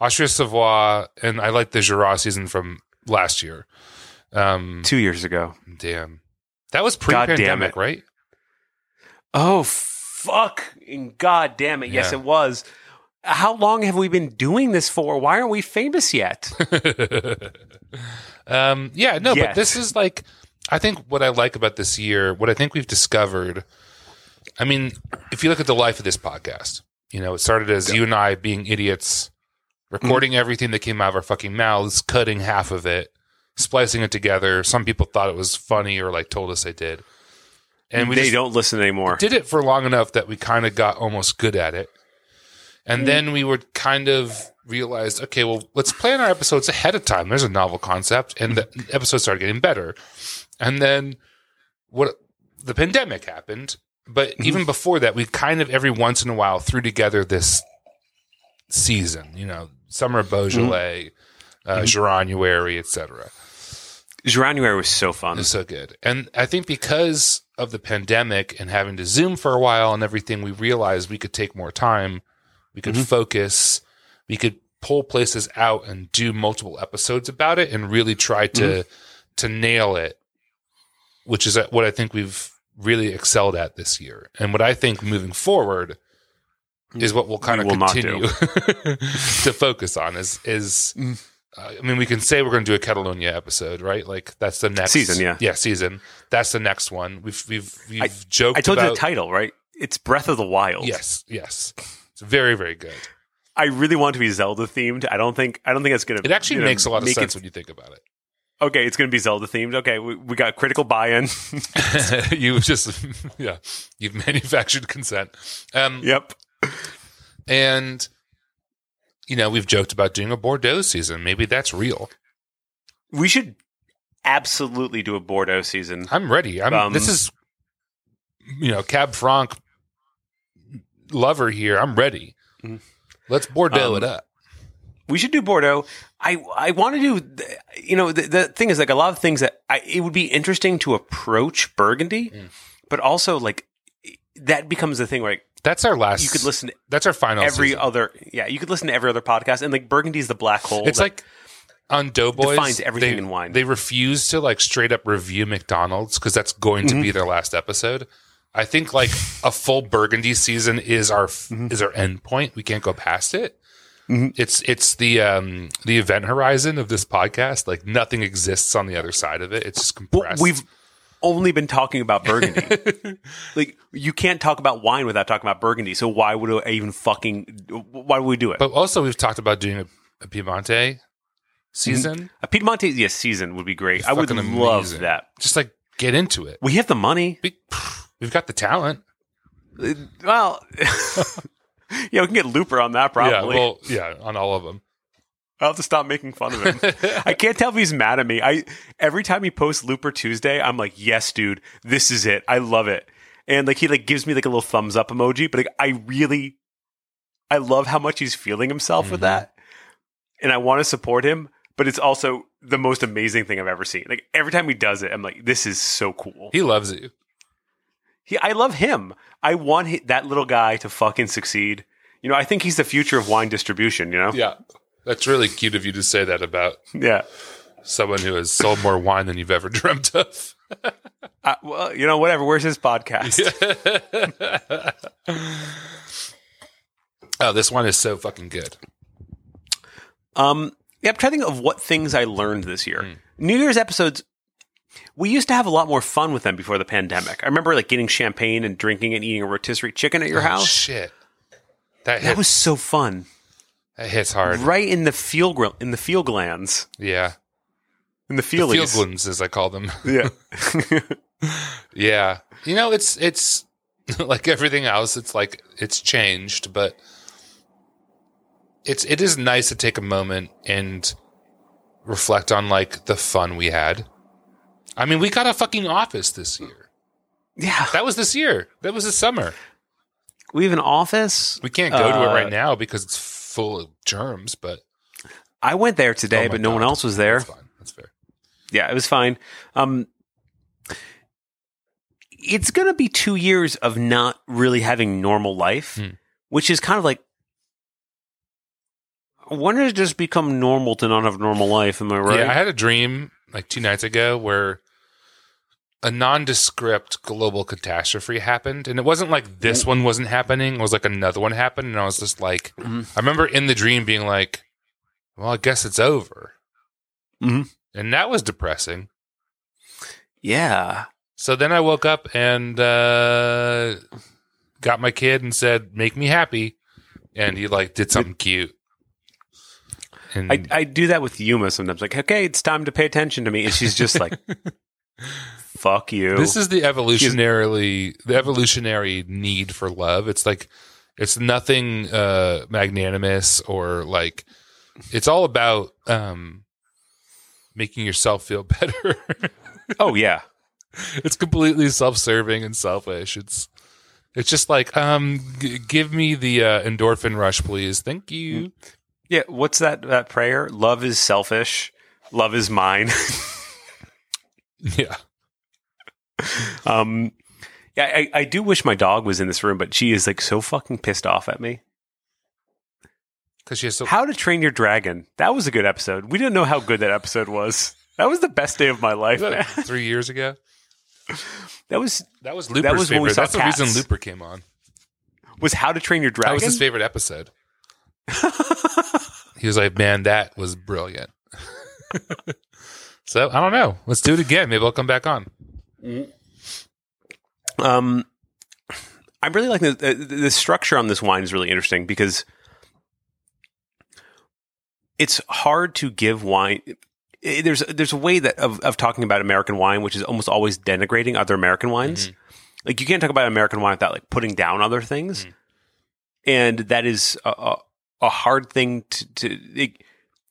S2: Austria Savoie, and I like the Jura season from last year. Um,
S1: Two years ago.
S2: damn, that was pre-pandemic, right?
S1: Oh fuck! And God damn it! Yes,
S2: Yeah.
S1: it was. How long have we been doing this for? Why aren't we famous yet?
S2: um, yeah, no,
S1: Yes.
S2: but this is like, I think what I like about this year, what I think we've discovered. I mean, if you look at the life of this podcast, you know, it started as you and I being idiots, recording everything that came out of our fucking mouths, cutting half of it, splicing it together. Some people thought it was funny or like told us they did. And we
S1: they
S2: just
S1: don't listen anymore.
S2: did it for long enough that we kind of got almost good at it. And hmm. then we would kind of realize, okay, well, let's plan our episodes ahead of time. There's a novel concept, and the hmm. episodes started getting better. And then what the pandemic happened, but hmm. even before that, we kind of every once in a while threw together this season, you know, summer of Beaujolais, uh, January, etc.
S1: January was so fun.
S2: It's so good. And I think because of the pandemic and having to Zoom for a while and everything, we realized we could take more time. We could mm-hmm. focus. We could pull places out and do multiple episodes about it and really try to mm-hmm. to nail it, which is what I think we've really excelled at this year. And what I think moving forward is what we'll kind of continue to focus on is is mm. Uh, I mean, we can say we're going to do a Catalonia episode, right? Like that's the next
S1: Season, yeah.
S2: yeah, season. That's the next one. We've we've we've joked.
S1: I told you the title, right? It's Breath of the Wild.
S2: Yes, yes, it's very very good.
S1: I really want to be Zelda themed. I don't think I don't think it's gonna.
S2: It actually
S1: you know,
S2: makes a lot of sense
S1: It,
S2: when you think about it.
S1: okay, it's gonna be Zelda themed. Okay, we, we got critical buy-in.
S2: you just yeah, you've manufactured consent. Um,
S1: yep.
S2: and you know we've joked about doing a Bordeaux season. Maybe that's real.
S1: We should absolutely do a Bordeaux season.
S2: I'm ready. I'm.
S1: Um,
S2: this is you know Cab Franc lover here. I'm ready.
S1: Mhm.
S2: Let's Bordeaux
S1: Um,
S2: it up.
S1: We should do Bordeaux. I I want to do. You know, the, the thing is, like a lot of things that I, it would be interesting to approach Burgundy,
S2: Mm.
S1: but also like that becomes the thing where like,
S2: That's our last.
S1: you could listen to
S2: That's our final.
S1: every
S2: season.
S1: other. Yeah, you could listen to every other podcast, and like Burgundy's the black hole.
S2: It's like on Doughboys.
S1: defines everything
S2: they,
S1: in wine.
S2: They refuse to like straight up review McDonald's because that's going to be
S1: Mm-hmm.
S2: their last episode. I think like a full Burgundy season is our
S1: Mm-hmm.
S2: is our end point. We can't go past it. It's it's the um the event horizon of this podcast. Like nothing exists on the other side of it. It's just
S1: Well,
S2: compressed.
S1: we've only been talking about Burgundy. like you can't talk about wine without talking about Burgundy. So why would I even fucking? Why would we do it?
S2: but also we've talked about doing a, a Piemonte season.
S1: a Piedmonte yes season would be great. I would
S2: Fucking
S1: love that.
S2: Just like get into it.
S1: We have the money.
S2: We, we've got the talent.
S1: Uh, Well, yeah, we can get Looper on that probably.
S2: Yeah, well, yeah, on all of them.
S1: I'll have to stop making fun of him. I can't tell if he's mad at me. I every time he posts Looper Tuesday, I'm like, yes, dude, this is it. I love it. And like he like gives me like a little thumbs up emoji, but like I really I love how much he's feeling himself with
S2: Mhm.
S1: that. And I want to support him, but it's also the most amazing thing I've ever seen. Like every time he does it, I'm like, this is so cool.
S2: He loves you.
S1: He, I love him. I want hi- that little guy to fucking succeed. You know, I think he's the future of wine distribution, you know?
S2: Yeah. That's really cute of you to say that about
S1: Yeah.
S2: someone who has sold more wine than you've ever dreamt of.
S1: Uh, well, you know, whatever. Where's his podcast?
S2: Oh, this wine is so fucking good.
S1: Um, yeah, I'm trying to think of what things I learned this year.
S2: Hmm.
S1: New Year's episodes, we used to have a lot more fun with them before the pandemic. I remember like getting champagne and drinking and eating a rotisserie chicken at your
S2: Oh,
S1: house.
S2: shit. That,
S1: That was so fun.
S2: That hits hard.
S1: Right in the feel gr- in the feel glands,
S2: Yeah.
S1: in the feelies.
S2: field glands, as I call them.
S1: yeah.
S2: Yeah. You know, it's it's like everything else, it's like it's changed, but it's it is nice to take a moment and reflect on like the fun we had. I mean, we got a fucking office this year.
S1: yeah.
S2: That was this year. That was the summer.
S1: We have an office.
S2: We can't go to it
S1: Uh,
S2: right now because it's full of germs, but
S1: I went there today,
S2: Oh
S1: but no one else was there.
S2: that's fine. That's fair.
S1: Yeah, it was fine. Um, it's going to be two years of not really having normal life,
S2: Hmm.
S1: which is kind of like, when does it just become normal to not have normal life? Am I right?
S2: Yeah, I had a dream like two nights ago where a nondescript global catastrophe happened, and it wasn't like this one wasn't happening; it was like another one happened, and I was just like,
S1: Mhm.
S2: I remember in the dream being like, "Well, I guess it's over,"
S1: Mhm.
S2: and that was depressing.
S1: yeah.
S2: So then I woke up and uh, got my kid and said, "Make me happy," and he like did something cute. And
S1: I, I do that with Yuma sometimes. Like, okay, it's time to pay attention to me. And she's just like, fuck you.
S2: This is the evolutionarily the evolutionary need for love. It's like it's nothing uh magnanimous or like it's all about um making yourself feel better.
S1: oh, yeah.
S2: it's completely self-serving and selfish. It's it's just like um g- give me the uh, endorphin rush please. Thank you.
S1: Yeah. What's that, that prayer? Love is selfish. Love is mine.
S2: Yeah.
S1: Um, yeah, I, I do wish my dog was in this room, but she is like so fucking pissed off at me.
S2: Cuz she has so
S1: How to Train Your Dragon. That was a good episode. We didn't know how good that episode was. That was the best day of my life, man.
S2: 3 years ago.
S1: That was
S2: That was Looper's
S1: was when we
S2: favorite. That's the reason Looper came on.
S1: was How to Train Your Dragon.
S2: That was his favorite episode. he was like, "Man, that was brilliant." so I don't know. Let's do it again. Maybe I'll come back on.
S1: Um, I really like the, the the structure on this wine is really interesting because it's hard to give wine. eh, There's there's a way that of, of talking about American wine, which is almost always denigrating other American wines. Like you can't talk about American wine without like putting down other things, and that is a, a, a hard thing to. to it,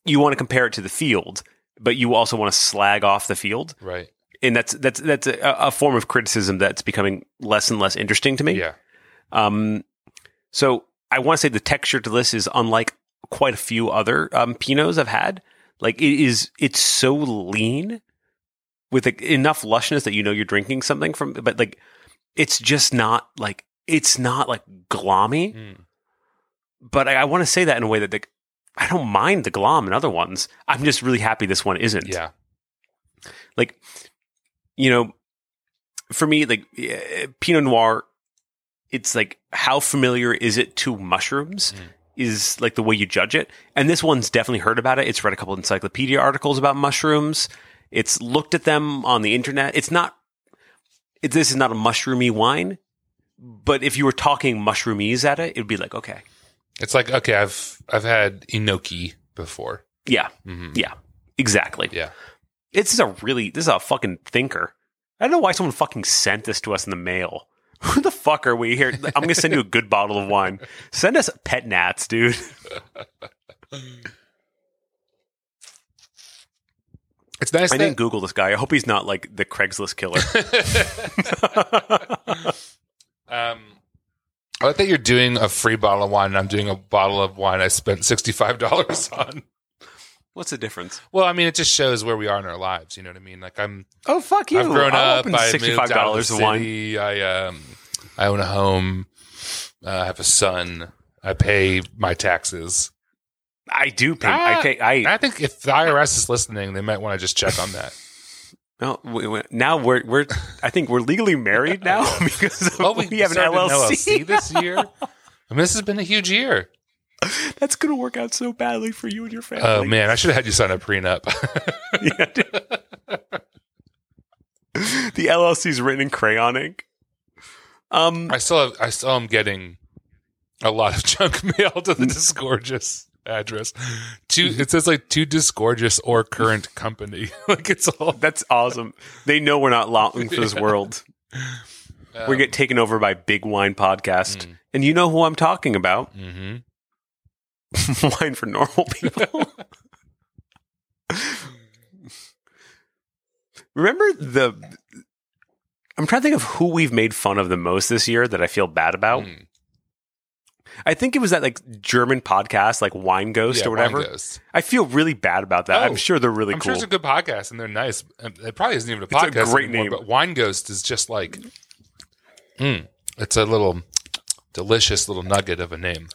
S1: you want to compare it to the field, but you also want to slag off the field
S2: Right.
S1: And that's that's that's a, a form of criticism that's becoming less and less interesting to me.
S2: Yeah.
S1: Um, so I want to say the texture to this is unlike quite a few other um, Pinots I've had. Like it is, it's so lean with like, enough lushness that you know you're drinking something from, but like it's just not like it's not like glommy.
S2: Mm.
S1: But I, I want to say that in a way that like I don't mind the glom in other ones. I'm just really happy this one isn't
S2: Yeah.
S1: like you know for me like eh, pinot noir it's like how familiar is it to mushrooms
S2: Mm.
S1: is like the way you judge it. And this one's definitely heard about it. It's read a couple encyclopedia articles about mushrooms. It's looked at them on the internet. It's not it, this is not a mushroomy wine but if you were talking mushroomies at it it'd be like okay.
S2: It's like okay, I've I've had enoki before.
S1: yeah.
S2: Hmm
S1: yeah. Exactly.
S2: Yeah.
S1: This is a really this is a fucking thinker. I don't know why someone fucking sent this to us in the mail. Who the fuck are we here? I'm gonna send you a good bottle of wine. Send us pet nats, dude.
S2: It's nice
S1: I
S2: that
S1: didn't Google this guy. I hope he's not like the Craigslist killer.
S2: um, I like that you're doing a free bottle of wine and I'm doing a bottle of wine I spent sixty five dollars on.
S1: What's the difference?
S2: Well, I mean, it just shows where we are in our lives. You know what I mean? Like I'm
S1: Oh fuck you!
S2: I've grown
S1: I'll
S2: up.
S1: open
S2: I
S1: sixty
S2: moved
S1: five
S2: out of
S1: dollars
S2: the
S1: wine.
S2: city. I um, I own a home. Uh, I have a son. I pay my taxes.
S1: I do pay.
S2: Ah,
S1: I, pay I
S2: I think if the IRS is listening, they might want to just check on that.
S1: no, we, we- now we're we're. I think we're legally married now because
S2: Oh,
S1: we,
S2: we,
S1: have an
S2: started
S1: LLC.
S2: this year. I mean, this has been a huge year.
S1: That's gonna work out so badly for you and your family.
S2: Oh man, I should have had you sign a prenup.
S1: Yeah, the LLC's written in crayon ink. Um,
S2: I still have, I still am getting a lot of junk mail to the disgorgeous address. Two, it says like to disgorgeous or current company. like it's all.
S1: that's awesome. They know we're not long for this world. we get taken over by Big Wine Podcast, and you know who I'm talking about.
S2: hmm
S1: Wine for normal people. Remember the? I'm trying to think of who we've made fun of the most this year that I feel bad about.
S2: Mm.
S1: I think it was that like German podcast, like Wine Ghost
S2: Yeah,
S1: or whatever.
S2: Wine Ghost.
S1: I feel really bad about that.
S2: Oh,
S1: I'm sure they're really
S2: I'm
S1: cool.
S2: sure it's a good podcast and they're nice. Um, It probably isn't even a
S1: It's a
S2: podcast
S1: great
S2: anymore,
S1: name.
S2: but Wine Ghost is just like, mm, it's a little delicious little nugget of a name.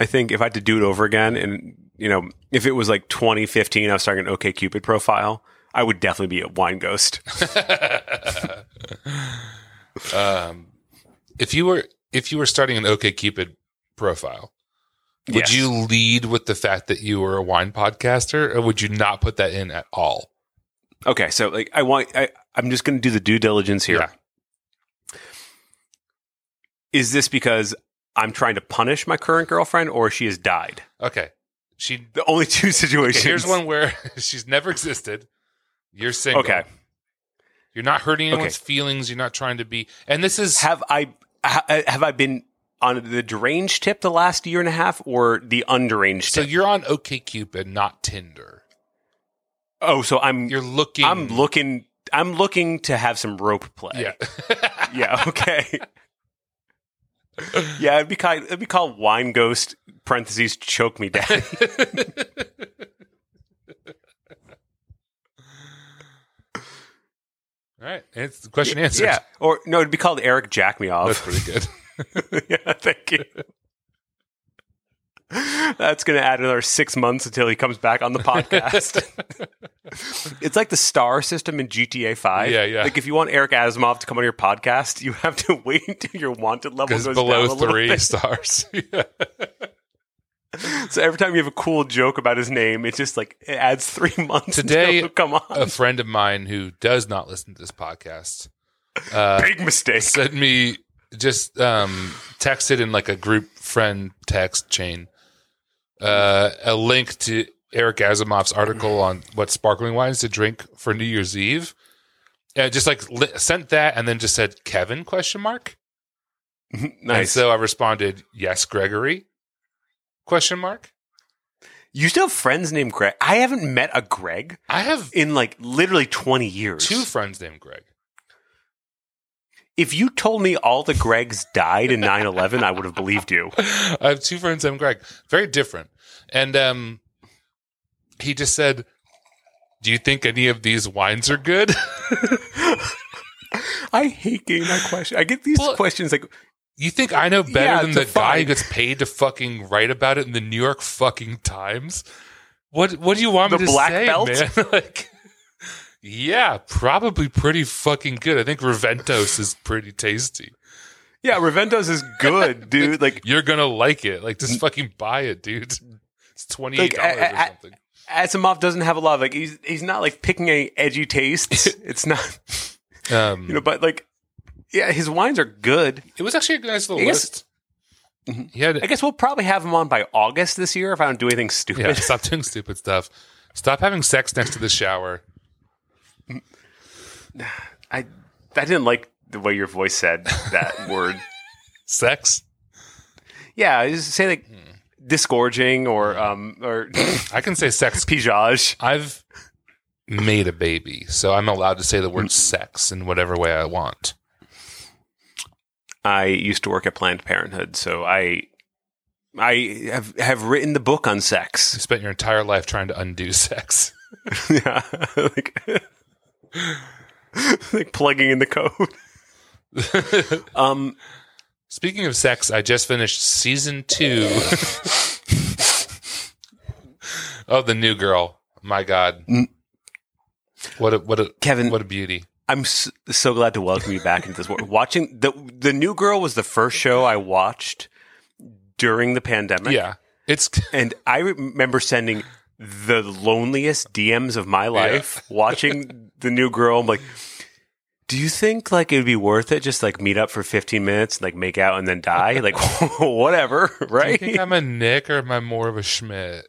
S1: I think if I had to do it over again, and you know, if it was like 2015, I was starting an OK Cupid profile, I would definitely be a wine ghost.
S2: Um, if you were if you were starting an OKCupid profile, would
S1: Yes.
S2: you lead with the fact that you were a wine podcaster, or would you not put that in at all?
S1: Okay, so like I want, I, I'm just going to do the due diligence here. Is
S2: Yeah.
S1: this because I'm trying to punish my current girlfriend, or she has died?
S2: Okay. She
S1: The only two
S2: okay,
S1: situations.
S2: here's one where she's never existed. You're single.
S1: Okay.
S2: You're not hurting anyone's
S1: Okay.
S2: feelings. You're not trying to be. And this is
S1: Have I ha- uh, have I been on the deranged tip the last year and a half, or the underage
S2: so
S1: tip?
S2: So you're on OKCupid, not Tinder.
S1: oh, so I'm
S2: You're looking.
S1: I'm looking. I'm looking to have some rope play.
S2: Yeah.
S1: Yeah. Okay. yeah. It'd be called. It'd be called Wine Ghost parentheses choke me daddy.
S2: All right. It's question answered.
S1: yeah. Or no, it'd be called Eric Jack me Off.
S2: That's pretty good.
S1: yeah. Thank you. That's going to add another six months until he comes back on the podcast. it's like the star system in GTA Five.
S2: Yeah, yeah.
S1: Like if you want Eric Asimov to come on your podcast, you have to wait until your wanted level goes
S2: below three stars. Yeah.
S1: So every time you have a cool joke about his name, it just like it adds three months
S2: Today,
S1: until he'll come on.
S2: a friend of mine who does not listen to this podcast uh,
S1: Big mistake.
S2: sent me just um, texted in like a group friend text chain uh, a link to Eric Asimov's article on what sparkling wines to drink for New Year's Eve. And just like li- sent that and then just said Kevin question mark. And
S1: nice.
S2: so I responded, yes, Gregory question mark.
S1: you still have friends named Greg. I haven't met a Greg
S2: I have
S1: in like literally twenty years.
S2: two friends named Greg.
S1: If you told me all the Gregs died in 9-11, I would have believed you.
S2: I have two friends named Greg. Very different. And um, he just said, Do you think any of these wines are good?
S1: I hate getting that question. I get these
S2: Well,
S1: questions like,
S2: you think I know better
S1: Yeah,
S2: than the guy who gets paid to fucking write about it in the New York fucking Times? What what do you want
S1: The
S2: me to
S1: black
S2: say,
S1: belt?
S2: man? like Yeah, probably pretty fucking good. I think Raventós is pretty tasty.
S1: yeah, Raventós is good, dude. Like,
S2: You're gonna like it. Like just fucking buy it, dude. It's twenty eight dollars
S1: I-
S2: or something.
S1: Asimov doesn't have a lot of like he's he's not like picking any edgy tastes. it's not
S2: Um,
S1: you know, but like yeah, his wines are good.
S2: It was actually a nice little
S1: guess-
S2: list. He had
S1: I guess we'll probably have him on by August this year if I don't do anything stupid.
S2: yeah. Stop doing stupid stuff. Stop having sex next to the shower.
S1: I I didn't like the way your voice said that word.
S2: Sex.
S1: Yeah, just say like hmm. disgorging or hmm. um or
S2: I can say sex.
S1: pigeage.
S2: I've made a baby, so I'm allowed to say the word hmm. sex in whatever way I want.
S1: I used to work at Planned Parenthood, so I I have have written the book on sex.
S2: You spent your entire life trying to undo sex.
S1: yeah, like, like plugging in the code. um,
S2: Speaking of sex, I just finished season two of the new girl. My God.
S1: Mm.
S2: What a what a
S1: Kevin,
S2: what a beauty.
S1: I'm so glad to welcome you back into this world. Watching the the New Girl was the first show I watched during the pandemic.
S2: Yeah. It's
S1: and I remember sending the loneliest DMs of my life watching the New Girl. I'm like, do you think like it would be worth it just like meet up for 15 minutes, like make out and then die? Like whatever,
S2: Do you
S1: right?
S2: think I'm a Nick or am I more of a Schmidt?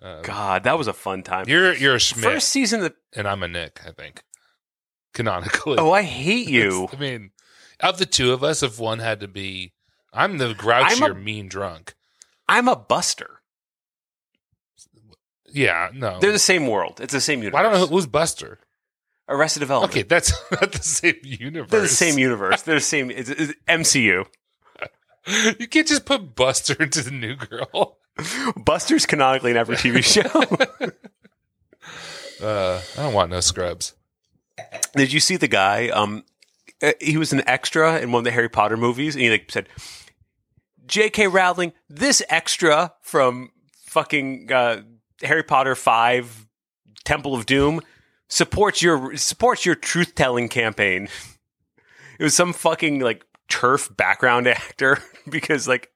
S2: Um,
S1: God, that was a fun time.
S2: You're you're a Schmidt
S1: First season of
S2: and I'm a Nick, I think. Canonically.
S1: Oh, I hate you.
S2: I mean, of the two of us, if one had to be I'm the grouchier,
S1: I'm a-
S2: mean drunk.
S1: I'm a buster.
S2: Yeah, no.
S1: They're the same world. It's the same universe.
S2: I don't know who's Buster.
S1: Arrested Development.
S2: Okay, that's not the same universe.
S1: They're the same universe. They're the same. It's, it's MCU.
S2: You can't just put Buster into the new girl.
S1: Buster's canonically in every TV show.
S2: Uh, I don't want no scrubs.
S1: Did you see the guy? Um, uh, he was an extra in one of the Harry Potter movies, and he like said, "J.K. Rowling, this extra from fucking uh, Harry Potter Five, Temple of Doom, supports your supports your truth telling campaign." It was some fucking like TERF background actor because like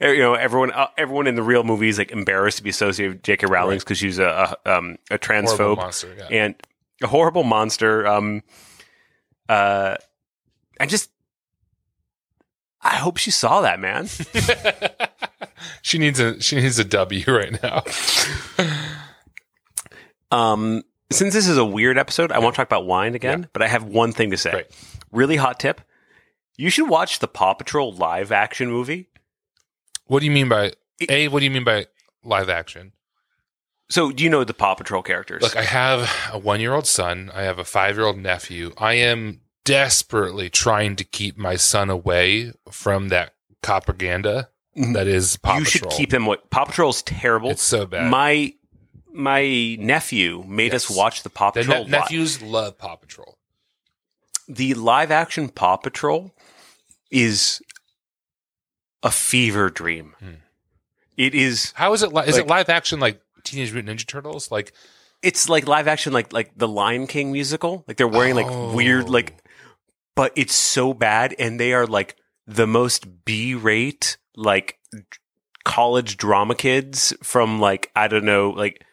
S1: eh, you know everyone uh, everyone in the real movie is like embarrassed to be associated with J.K. Rowling
S2: Right.
S1: because she's a, a um a transphobe
S2: monster. Yeah.
S1: and a horrible monster. Um, uh, I just, I hope she saw that, man.
S2: she needs a she needs a W right now.
S1: Um, since this is a weird episode, I won't talk about wine again, but I have one thing to say.
S2: Great.
S1: Really hot tip: you should watch the Paw Patrol live action movie.
S2: What do you mean by a? What do you mean by live action?
S1: So, do you know the Paw Patrol characters?
S2: Look, I have a one year old son. I have a five year old nephew. I am desperately trying to keep my son away from that propaganda
S1: Mhm.
S2: that is Paw
S1: you
S2: Patrol.
S1: should keep them. What Paw Patrol's terrible.
S2: It's so bad.
S1: My my nephew made us watch the Paw
S2: the
S1: Patrol.
S2: ne-
S1: li-
S2: nephews love Paw Patrol.
S1: the live action Paw Patrol is a fever dream.
S2: Hmm.
S1: It is.
S2: How is it? Li- is it live action like Teenage Mutant Ninja Turtles? Like
S1: It's like live action, like like the Lion King musical. Like they're wearing like weird, like, but it's so bad, and they are like the most B rate, like college drama kids from like I don't know, like.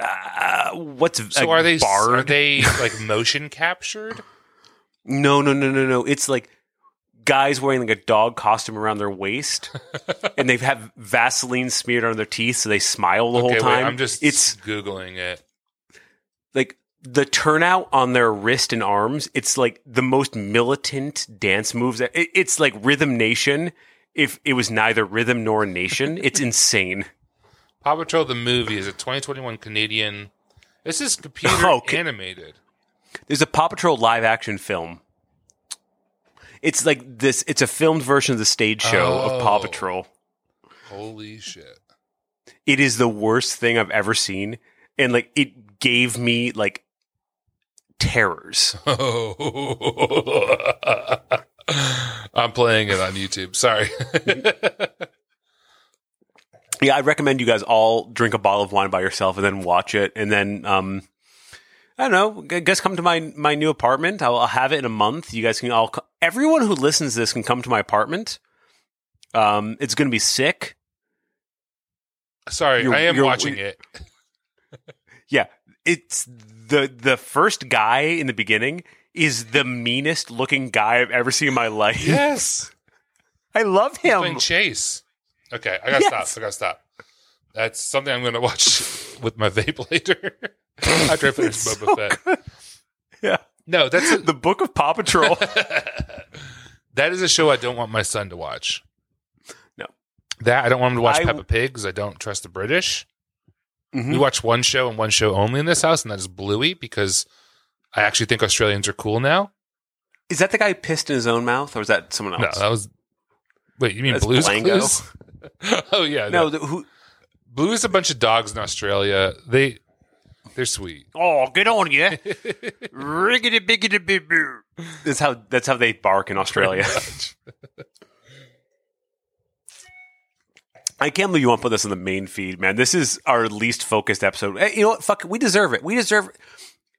S1: Uh, what's
S2: so? are they
S1: Bard?
S2: are they like motion captured?
S1: No, no, no, no, no. It's like guys wearing like a dog costume around their waist, and they have Vaseline smeared on their teeth, so they smile the whole time.
S2: wait. I'm just
S1: it's
S2: googling it.
S1: like the turnout on their wrist and arms. It's like the most militant dance moves. It's like Rhythm Nation. If it was neither rhythm nor nation, it's insane.
S2: Paw Patrol the movie is a 2021 Canadian. This is computer oh,
S1: Okay.
S2: animated.
S1: There's a Paw Patrol live action film. It's like this. It's a filmed version of the stage show of Paw
S2: Oh.
S1: Patrol.
S2: Holy shit!
S1: it is the worst thing I've ever seen. And like it gave me like terrors.
S2: I'm playing it on YouTube. Sorry.
S1: Yeah, I recommend you guys all drink a bottle of wine by yourself and then watch it. And then um I don't know, I guess come to my my new apartment. I'll, I'll have it in a month. You guys can all co- everyone who listens to this can come to my apartment. Um it's going to be sick.
S2: Sorry,
S1: You're-
S2: I am watching it.
S1: Yeah, it's the the first guy in the beginning is the meanest looking guy I've ever seen in my life.
S2: Yes,
S1: I love him.
S2: playing Chase. Okay, I gotta
S1: Yes.
S2: stop. I gotta stop. That's something I'm gonna watch with my vape later after I finish
S1: It's
S2: Boba
S1: so
S2: Fett.
S1: good. Yeah.
S2: No, that's a,
S1: The Book of Paw Patrol.
S2: that is a show I don't want my son to watch.
S1: No.
S2: that I don't want him to watch
S1: I-
S2: Peppa Pig because I don't trust the British.
S1: Mhm.
S2: We watch one show and one show only in this house, and that is Bluey because I actually think Australians are cool now.
S1: Is that the guy who pissed in his own mouth, or is that someone else?
S2: No,
S1: else?
S2: that was. Wait, you mean
S1: That's
S2: Blue's
S1: Blango.
S2: Clues? oh yeah,
S1: no,
S2: no.
S1: the, who?
S2: Blue's a bunch of dogs in Australia. They they're sweet.
S1: Oh, get on you! Riggedy biggity boo boo. That's how that's how they bark in Australia. I can't believe you won't put this in the main feed, man. This is our least focused episode. Hey, you know what? Fuck, it. we deserve it. We deserve.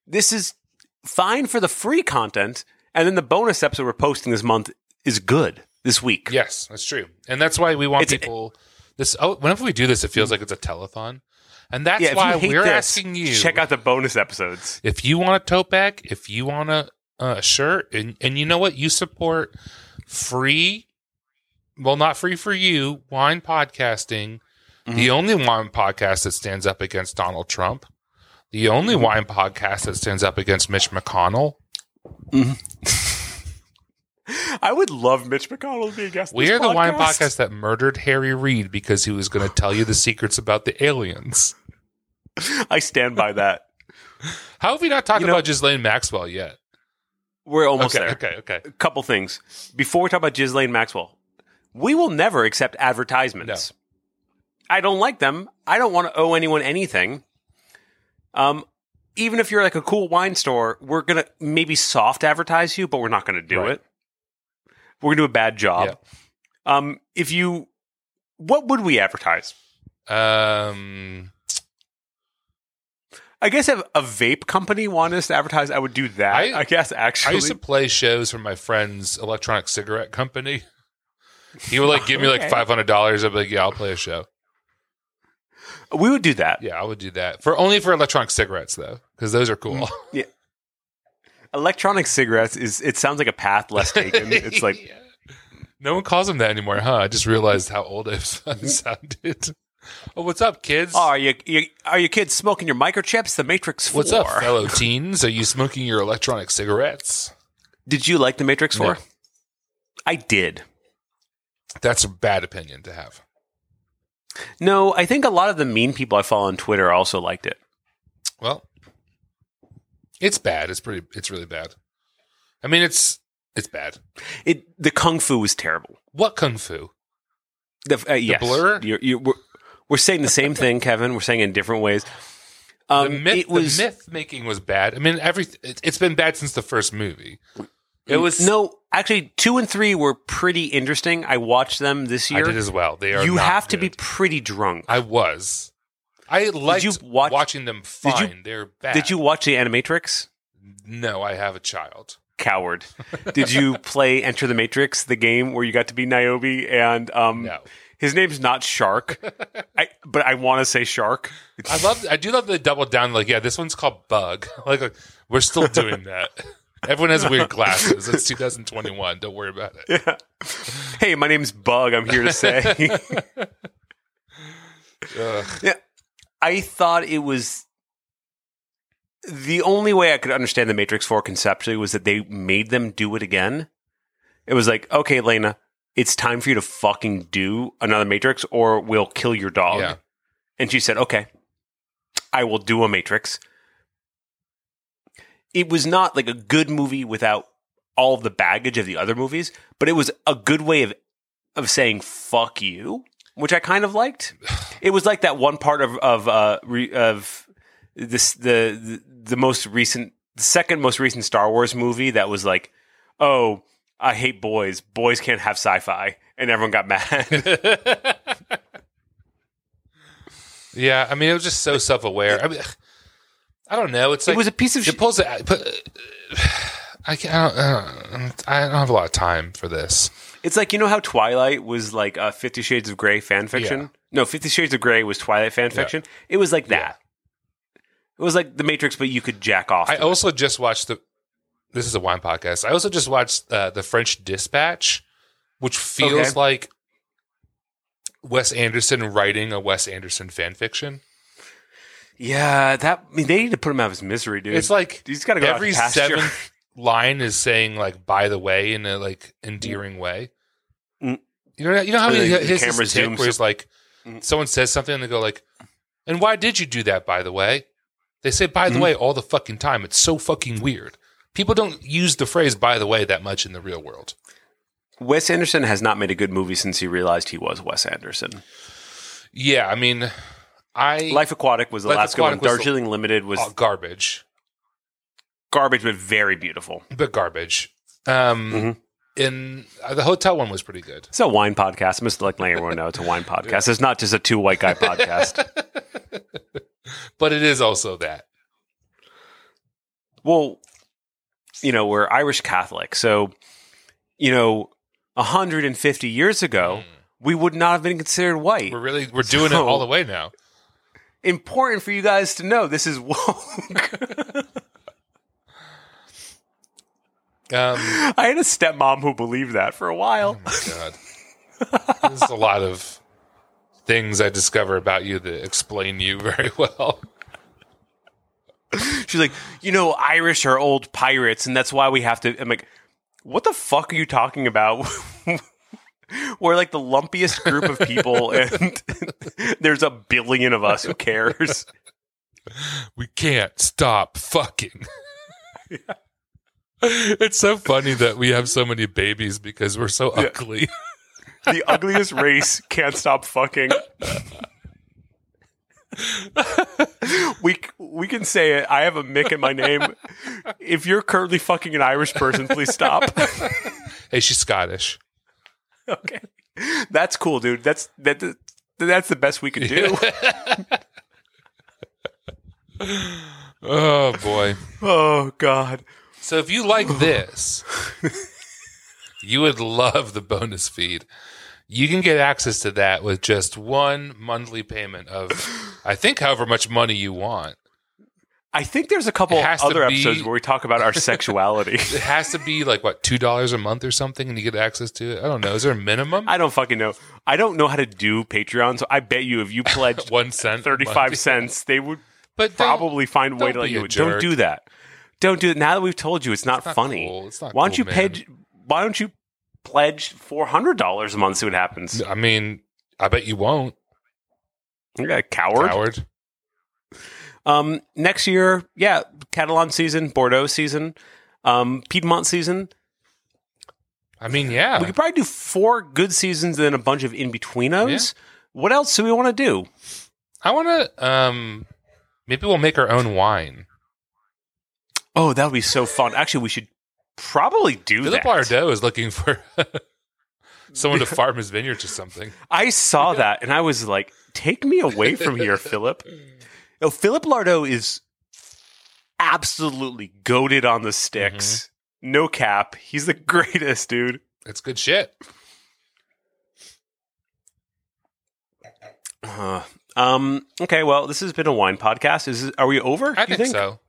S1: This is fine for the free content, and then the bonus episode we're posting this month is good this week.
S2: Yes, that's true, and that's why we want
S1: It's-
S2: people. This oh, whenever we do this, it feels like it's a telethon, and that's
S1: Yeah,
S2: why we're
S1: this,
S2: asking you.
S1: check out the bonus episodes.
S2: if you want a tote bag, if you want a, a shirt, and and you know what, you support free. Well, not free for you. Wine podcasting,
S1: Mm-hmm.
S2: the only wine podcast that stands up against Donald Trump, the only
S1: Mm-hmm.
S2: wine podcast that stands up against Mitch McConnell.
S1: I would love Mitch McConnell to be a guest.
S2: We are the wine
S1: podcast.
S2: podcast that murdered Harry Reid because he was going to tell you the secrets about the aliens.
S1: I stand by that.
S2: How have we not talked
S1: You know-
S2: about Ghislaine Maxwell yet?
S1: We're almost
S2: okay,
S1: there.
S2: okay, okay.
S1: A couple things before we talk about Ghislaine Maxwell. We will never accept advertisements. I don't like them. I don't want to owe anyone anything. Um, even if you're like a cool wine store, we're gonna maybe soft advertise you, but we're not gonna do
S2: Right.
S1: it. We're gonna do a bad job. Um, if you, what would we advertise?
S2: Um,
S1: I guess if a vape company wanted us to advertise, I would do that. I,
S2: I-
S1: guess actually, I
S2: used to play shows for my friend's electronic cigarette company. He would like give me like
S1: Okay.
S2: five hundred dollars. I'd be like, "Yeah, I'll play a show."
S1: we would do that.
S2: Yeah, I would do that for only for electronic cigarettes though, because those are cool. Mm-hmm. Yeah.
S1: Electronic cigarettes is it sounds like a path less taken. It's like
S2: Yeah. no one calls them that anymore, huh? I just realized how old I've mm-hmm. sounded. Oh, what's up, kids?
S1: Oh, are you, you are your kids smoking your microchips? The Matrix Four.
S2: What's up, fellow teens? Are you smoking your electronic cigarettes?
S1: Did you like the Matrix Four?
S2: No.
S1: I did.
S2: That's a bad opinion to have.
S1: No, I think a lot of the mean people I follow on Twitter also liked it.
S2: Well, it's bad. It's pretty. It's really bad. I mean, it's it's bad.
S1: It the kung fu was terrible.
S2: What kung fu?
S1: The, uh, yes,
S2: blur?
S1: You're, you we're, we're saying the same thing, Kevin. We're saying it in different ways. Um,
S2: the myth,
S1: was
S2: the myth making was bad. I mean, every it, it's been bad since the first movie. It was
S1: no. Actually, two and three were pretty interesting. I watched them this year.
S2: I did as well. They are.
S1: you have to be pretty drunk.
S2: I was. I liked
S1: you watch-
S2: watching them
S1: Did you-
S2: fine. They're bad.
S1: Did you watch the Animatrix?
S2: No, I have a child.
S1: Coward. Did you play Enter the Matrix, the game where you got to be Niobe and um
S2: No.
S1: his name's not Shark. I but I want to say Shark.
S2: I love. I do love the double down. Like, yeah, this one's called Bug. like, like, we're still doing that. Everyone has weird glasses. It's 2021. Don't worry about it.
S1: Yeah. Hey, my name's Bug. I'm here to say. Yeah. I thought it was the only way I could understand the Matrix 4 conceptually was that they made them do it again. It was like, okay, Lana, it's time for you to fucking do another Matrix or we'll kill your dog.
S2: Yeah.
S1: And she said, okay, I will do a Matrix. It was not like a good movie without all the baggage of the other movies, but it was a good way of of saying fuck you, which I kind of liked. It was like that one part of of uh re, of this the, the the most recent the second most recent Star Wars movie that was like, "Oh, I hate boys. Boys can't have sci-fi." And everyone got mad.
S2: yeah, I mean, it was just so self aware. I mean, I don't know. It's
S1: it was a piece of
S2: it
S1: shit.
S2: pulls it. But I can't. I don't, I don't have a lot of time for this.
S1: It's like you know how Twilight was like uh, Fifty Shades of Grey fan fiction.
S2: Yeah.
S1: No, Fifty Shades of Grey was Twilight fan fiction. It was like that. It was like The Matrix, but you could jack off.
S2: I
S1: to it.
S2: also just watched the. This is a wine podcast. I also just watched uh, the French Dispatch, which feels
S1: Okay.
S2: like Wes Anderson writing a Wes Anderson fan fiction.
S1: Yeah, that I mean, they need to put him out of his misery, dude.
S2: It's like
S1: he's got to go out
S2: every
S1: to
S2: seventh line is saying like "by the way" in a like endearing way.
S1: Mm.
S2: You know, you know how
S1: many
S2: he,
S1: the- the
S2: his
S1: camera
S2: this tick
S1: zooms
S2: where he's like,
S1: Mm.
S2: someone says something and they go like, "And why did you do that?" By the way, they say "by the
S1: Mhm.
S2: way" all the fucking time. It's so fucking weird. People don't use the phrase "by the way" that much in the real world.
S1: Wes Anderson has not made a good movie since he realized he was Wes Anderson.
S2: Yeah, I mean, I
S1: Life Aquatic was the
S2: Life
S1: last good one.
S2: Aquatic was the-
S1: Darjeeling Limited was
S2: uh, garbage,
S1: garbage, but very beautiful.
S2: but garbage. Um,
S1: Mhm.
S2: in uh, the hotel one was pretty good.
S1: It's a wine podcast. I'm just like letting everyone know it's a wine podcast. It's not just a two white guy podcast.
S2: But it is also that.
S1: Well, you know, we're Irish Catholic. So, you know, 150 years ago, we would not have been considered white.
S2: We're really we're doing it
S1: So-
S2: all the way now.
S1: Important for you guys to know this is woke.
S2: Um,
S1: I had a stepmom who believed that for a while.
S2: God, there's a lot of things I discover about you that explain you very well.
S1: She's like, you know, Irish are old pirates, and that's why we have to. I'm like, what the fuck are you talking about? We're like the lumpiest group of people, and there's a billion of us. Who cares?
S2: We can't stop fucking. It's so funny that we have so many babies because we're so ugly.
S1: The ugliest race can't stop fucking. we we can say it. I have a Mick in my name. If you're currently fucking an Irish person, please stop.
S2: Hey, she's Scottish.
S1: okay, that's cool, dude. That's that. That's the best we can do.
S2: Oh boy.
S1: Oh God.
S2: So if you like this, you would love the bonus feed. You can get access to that with just one monthly payment of, I think, however much money you want.
S1: I think there's a couple
S2: It has to
S1: other
S2: be-
S1: episodes where we talk about our sexuality.
S2: It has to be like what two dollars a month or something, and you get access to it. I don't know. Is there a minimum?
S1: I don't fucking know. I don't know how to do Patreon, so I bet you if you pledged
S2: one cent,
S1: thirty
S2: five
S1: cents, they would
S2: But
S1: probably find a way to let you. Don't do that. Don't do it. Now that we've told you, it's not,
S2: not
S1: funny.
S2: cool. It's not
S1: why don't
S2: cool,
S1: you pledge? Why don't you pledge four hundred dollars a month? See what happens.
S2: I mean, I bet you won't,
S1: You got a coward.
S2: coward.
S1: Um, next year, yeah, Catalan season, Bordeaux season, um, Piedmont season.
S2: I mean, yeah.
S1: We could probably do four good seasons and then a bunch of in betweenos. What else do we want to do?
S2: I want to. Um, maybe we'll make our own wine.
S1: Oh, that would be so fun. Actually, we should probably do
S2: Philip
S1: that.
S2: Is looking for someone to farm his vineyards or something.
S1: I saw that and I was like, take me away from here, Philip. Oh, Philip Lardo is absolutely goaded on the sticks. No cap. He's the greatest, dude.
S2: That's good shit.
S1: Uh, um. Okay. Well, this has been a wine podcast. Is are we over?
S2: I
S1: you
S2: think, so.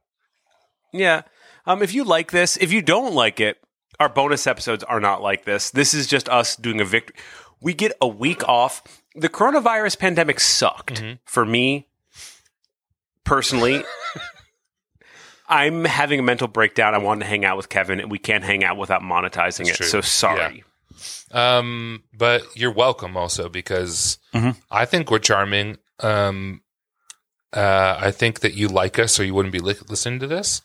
S1: Yeah. Um. If you like this, if you don't like it, our bonus episodes are not like this. This is just us doing a victory. We get a week off. The coronavirus pandemic sucked
S2: Mm-hmm.
S1: for me personally. I'm having a mental breakdown. I wanted to hang out with Kevin, and we can't hang out without monetizing
S2: That's
S1: it.
S2: true.
S1: So sorry.
S2: Um, but you're welcome also because
S1: Mhm.
S2: I think we're charming. Um, uh, I think that you like us, or you wouldn't be li- listening to this.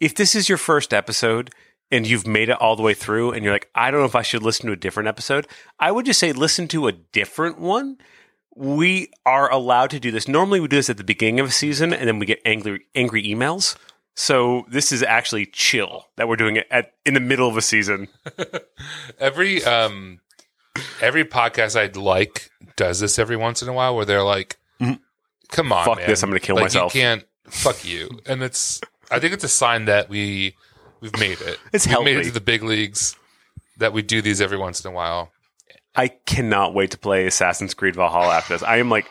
S1: If this is your first episode and you've made it all the way through, and you're like, I don't know if I should listen to a different episode, I would just say listen to a different one. We are allowed to do this. Normally, we do this at the beginning of a season, and then we get angry angry emails. So this is actually chill that we're doing it at in the middle of a season.
S2: Every um, every podcast I'd like does this every once in a while, where they're like, "Come on,
S1: Fuck
S2: man.
S1: this, I'm gonna kill
S2: Like,
S1: myself."
S2: You can't fuck you." And it's, I think it's a sign that we we've made it.
S1: It's
S2: we've made it to the big leagues. That we do these every once in a while.
S1: I cannot wait to play Assassin's Creed Valhalla after this. I am like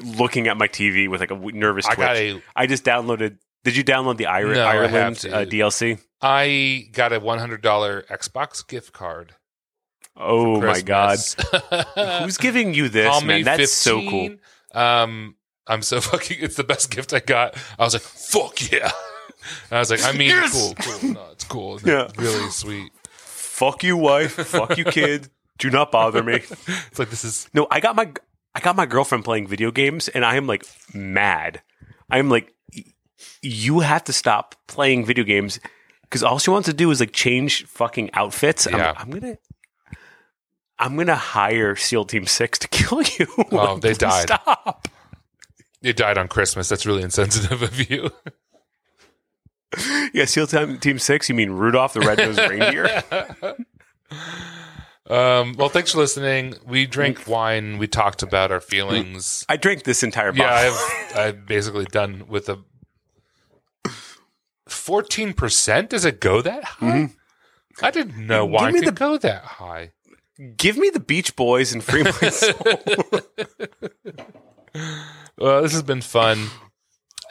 S1: looking at my TV with like a nervous twitch.
S2: a
S1: I just downloaded. Did you download the Ir-
S2: No,
S1: Ireland uh, DLC?
S2: I got a one hundred dollar Xbox gift card.
S1: Oh my god! Who's giving you this,
S2: Call
S1: man? That's so
S2: 15. Um, I'm so fucking. It's the best gift I got. I was like, "Fuck yeah!" And I was like, "I mean,
S1: Yes!
S2: cool, cool. No, it's cool. It's
S1: Yeah.
S2: really sweet."
S1: Fuck you, wife. Fuck you, kid. Do not bother me.
S2: It's like this is
S1: No, I got my I got my girlfriend playing video games, and I am like mad. I am like, you have to stop playing video games because all she wants to do is like change fucking outfits. I'm,
S2: Yeah.
S1: I'm gonna. I'm gonna hire SEAL Team Six to kill you.
S2: Oh, they died.
S1: Stop.
S2: it died on Christmas. That's really insensitive of you.
S1: Yeah, SEAL Team, team Six. You mean Rudolph the Red-Nosed Reindeer?
S2: Um, well, thanks for listening. We drank wine. We talked about our feelings.
S1: I drank this entire bottle. Yeah.
S2: I've I've basically done with a fourteen percent. Does it go that high? I didn't know wine
S1: me
S2: could
S1: the-
S2: go that high.
S1: Give me the Beach Boys and free my soul.
S2: Well, this has been fun,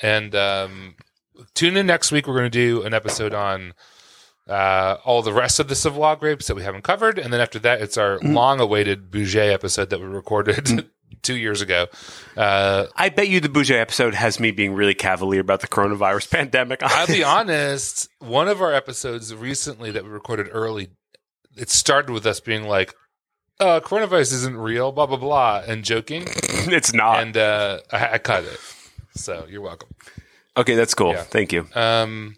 S2: and um, tune in next week. We're going to do an episode on uh, all the rest of the Civil grapes that we haven't covered, and then after that, it's our long-awaited Bugey episode that we recorded two years ago. Uh,
S1: I bet you the Bugey episode has me being really cavalier about the coronavirus pandemic.
S2: I'll be honest. One of our episodes recently that we recorded early, it started with us being like, uh, "Coronavirus isn't real," blah blah blah, and joking,
S1: it's not.
S2: and uh, I, I cut it. So you're welcome.
S1: okay, that's cool.
S2: Yeah.
S1: Thank you.
S2: Um,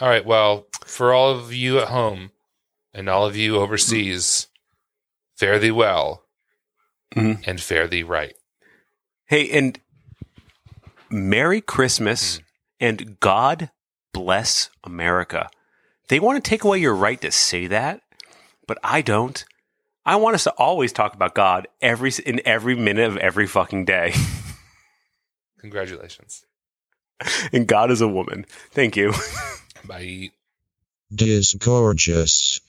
S2: all right. Well, for all of you at home and all of you overseas, fare thee well
S1: Mhm.
S2: and fare thee right.
S1: Hey, and Merry Christmas and God bless America. They want to take away your right to say that, but I don't. I want us to always talk about God every in every minute of every fucking day.
S2: Congratulations.
S1: and God is a woman. Thank you.
S2: Bye.
S3: Disgorgeous.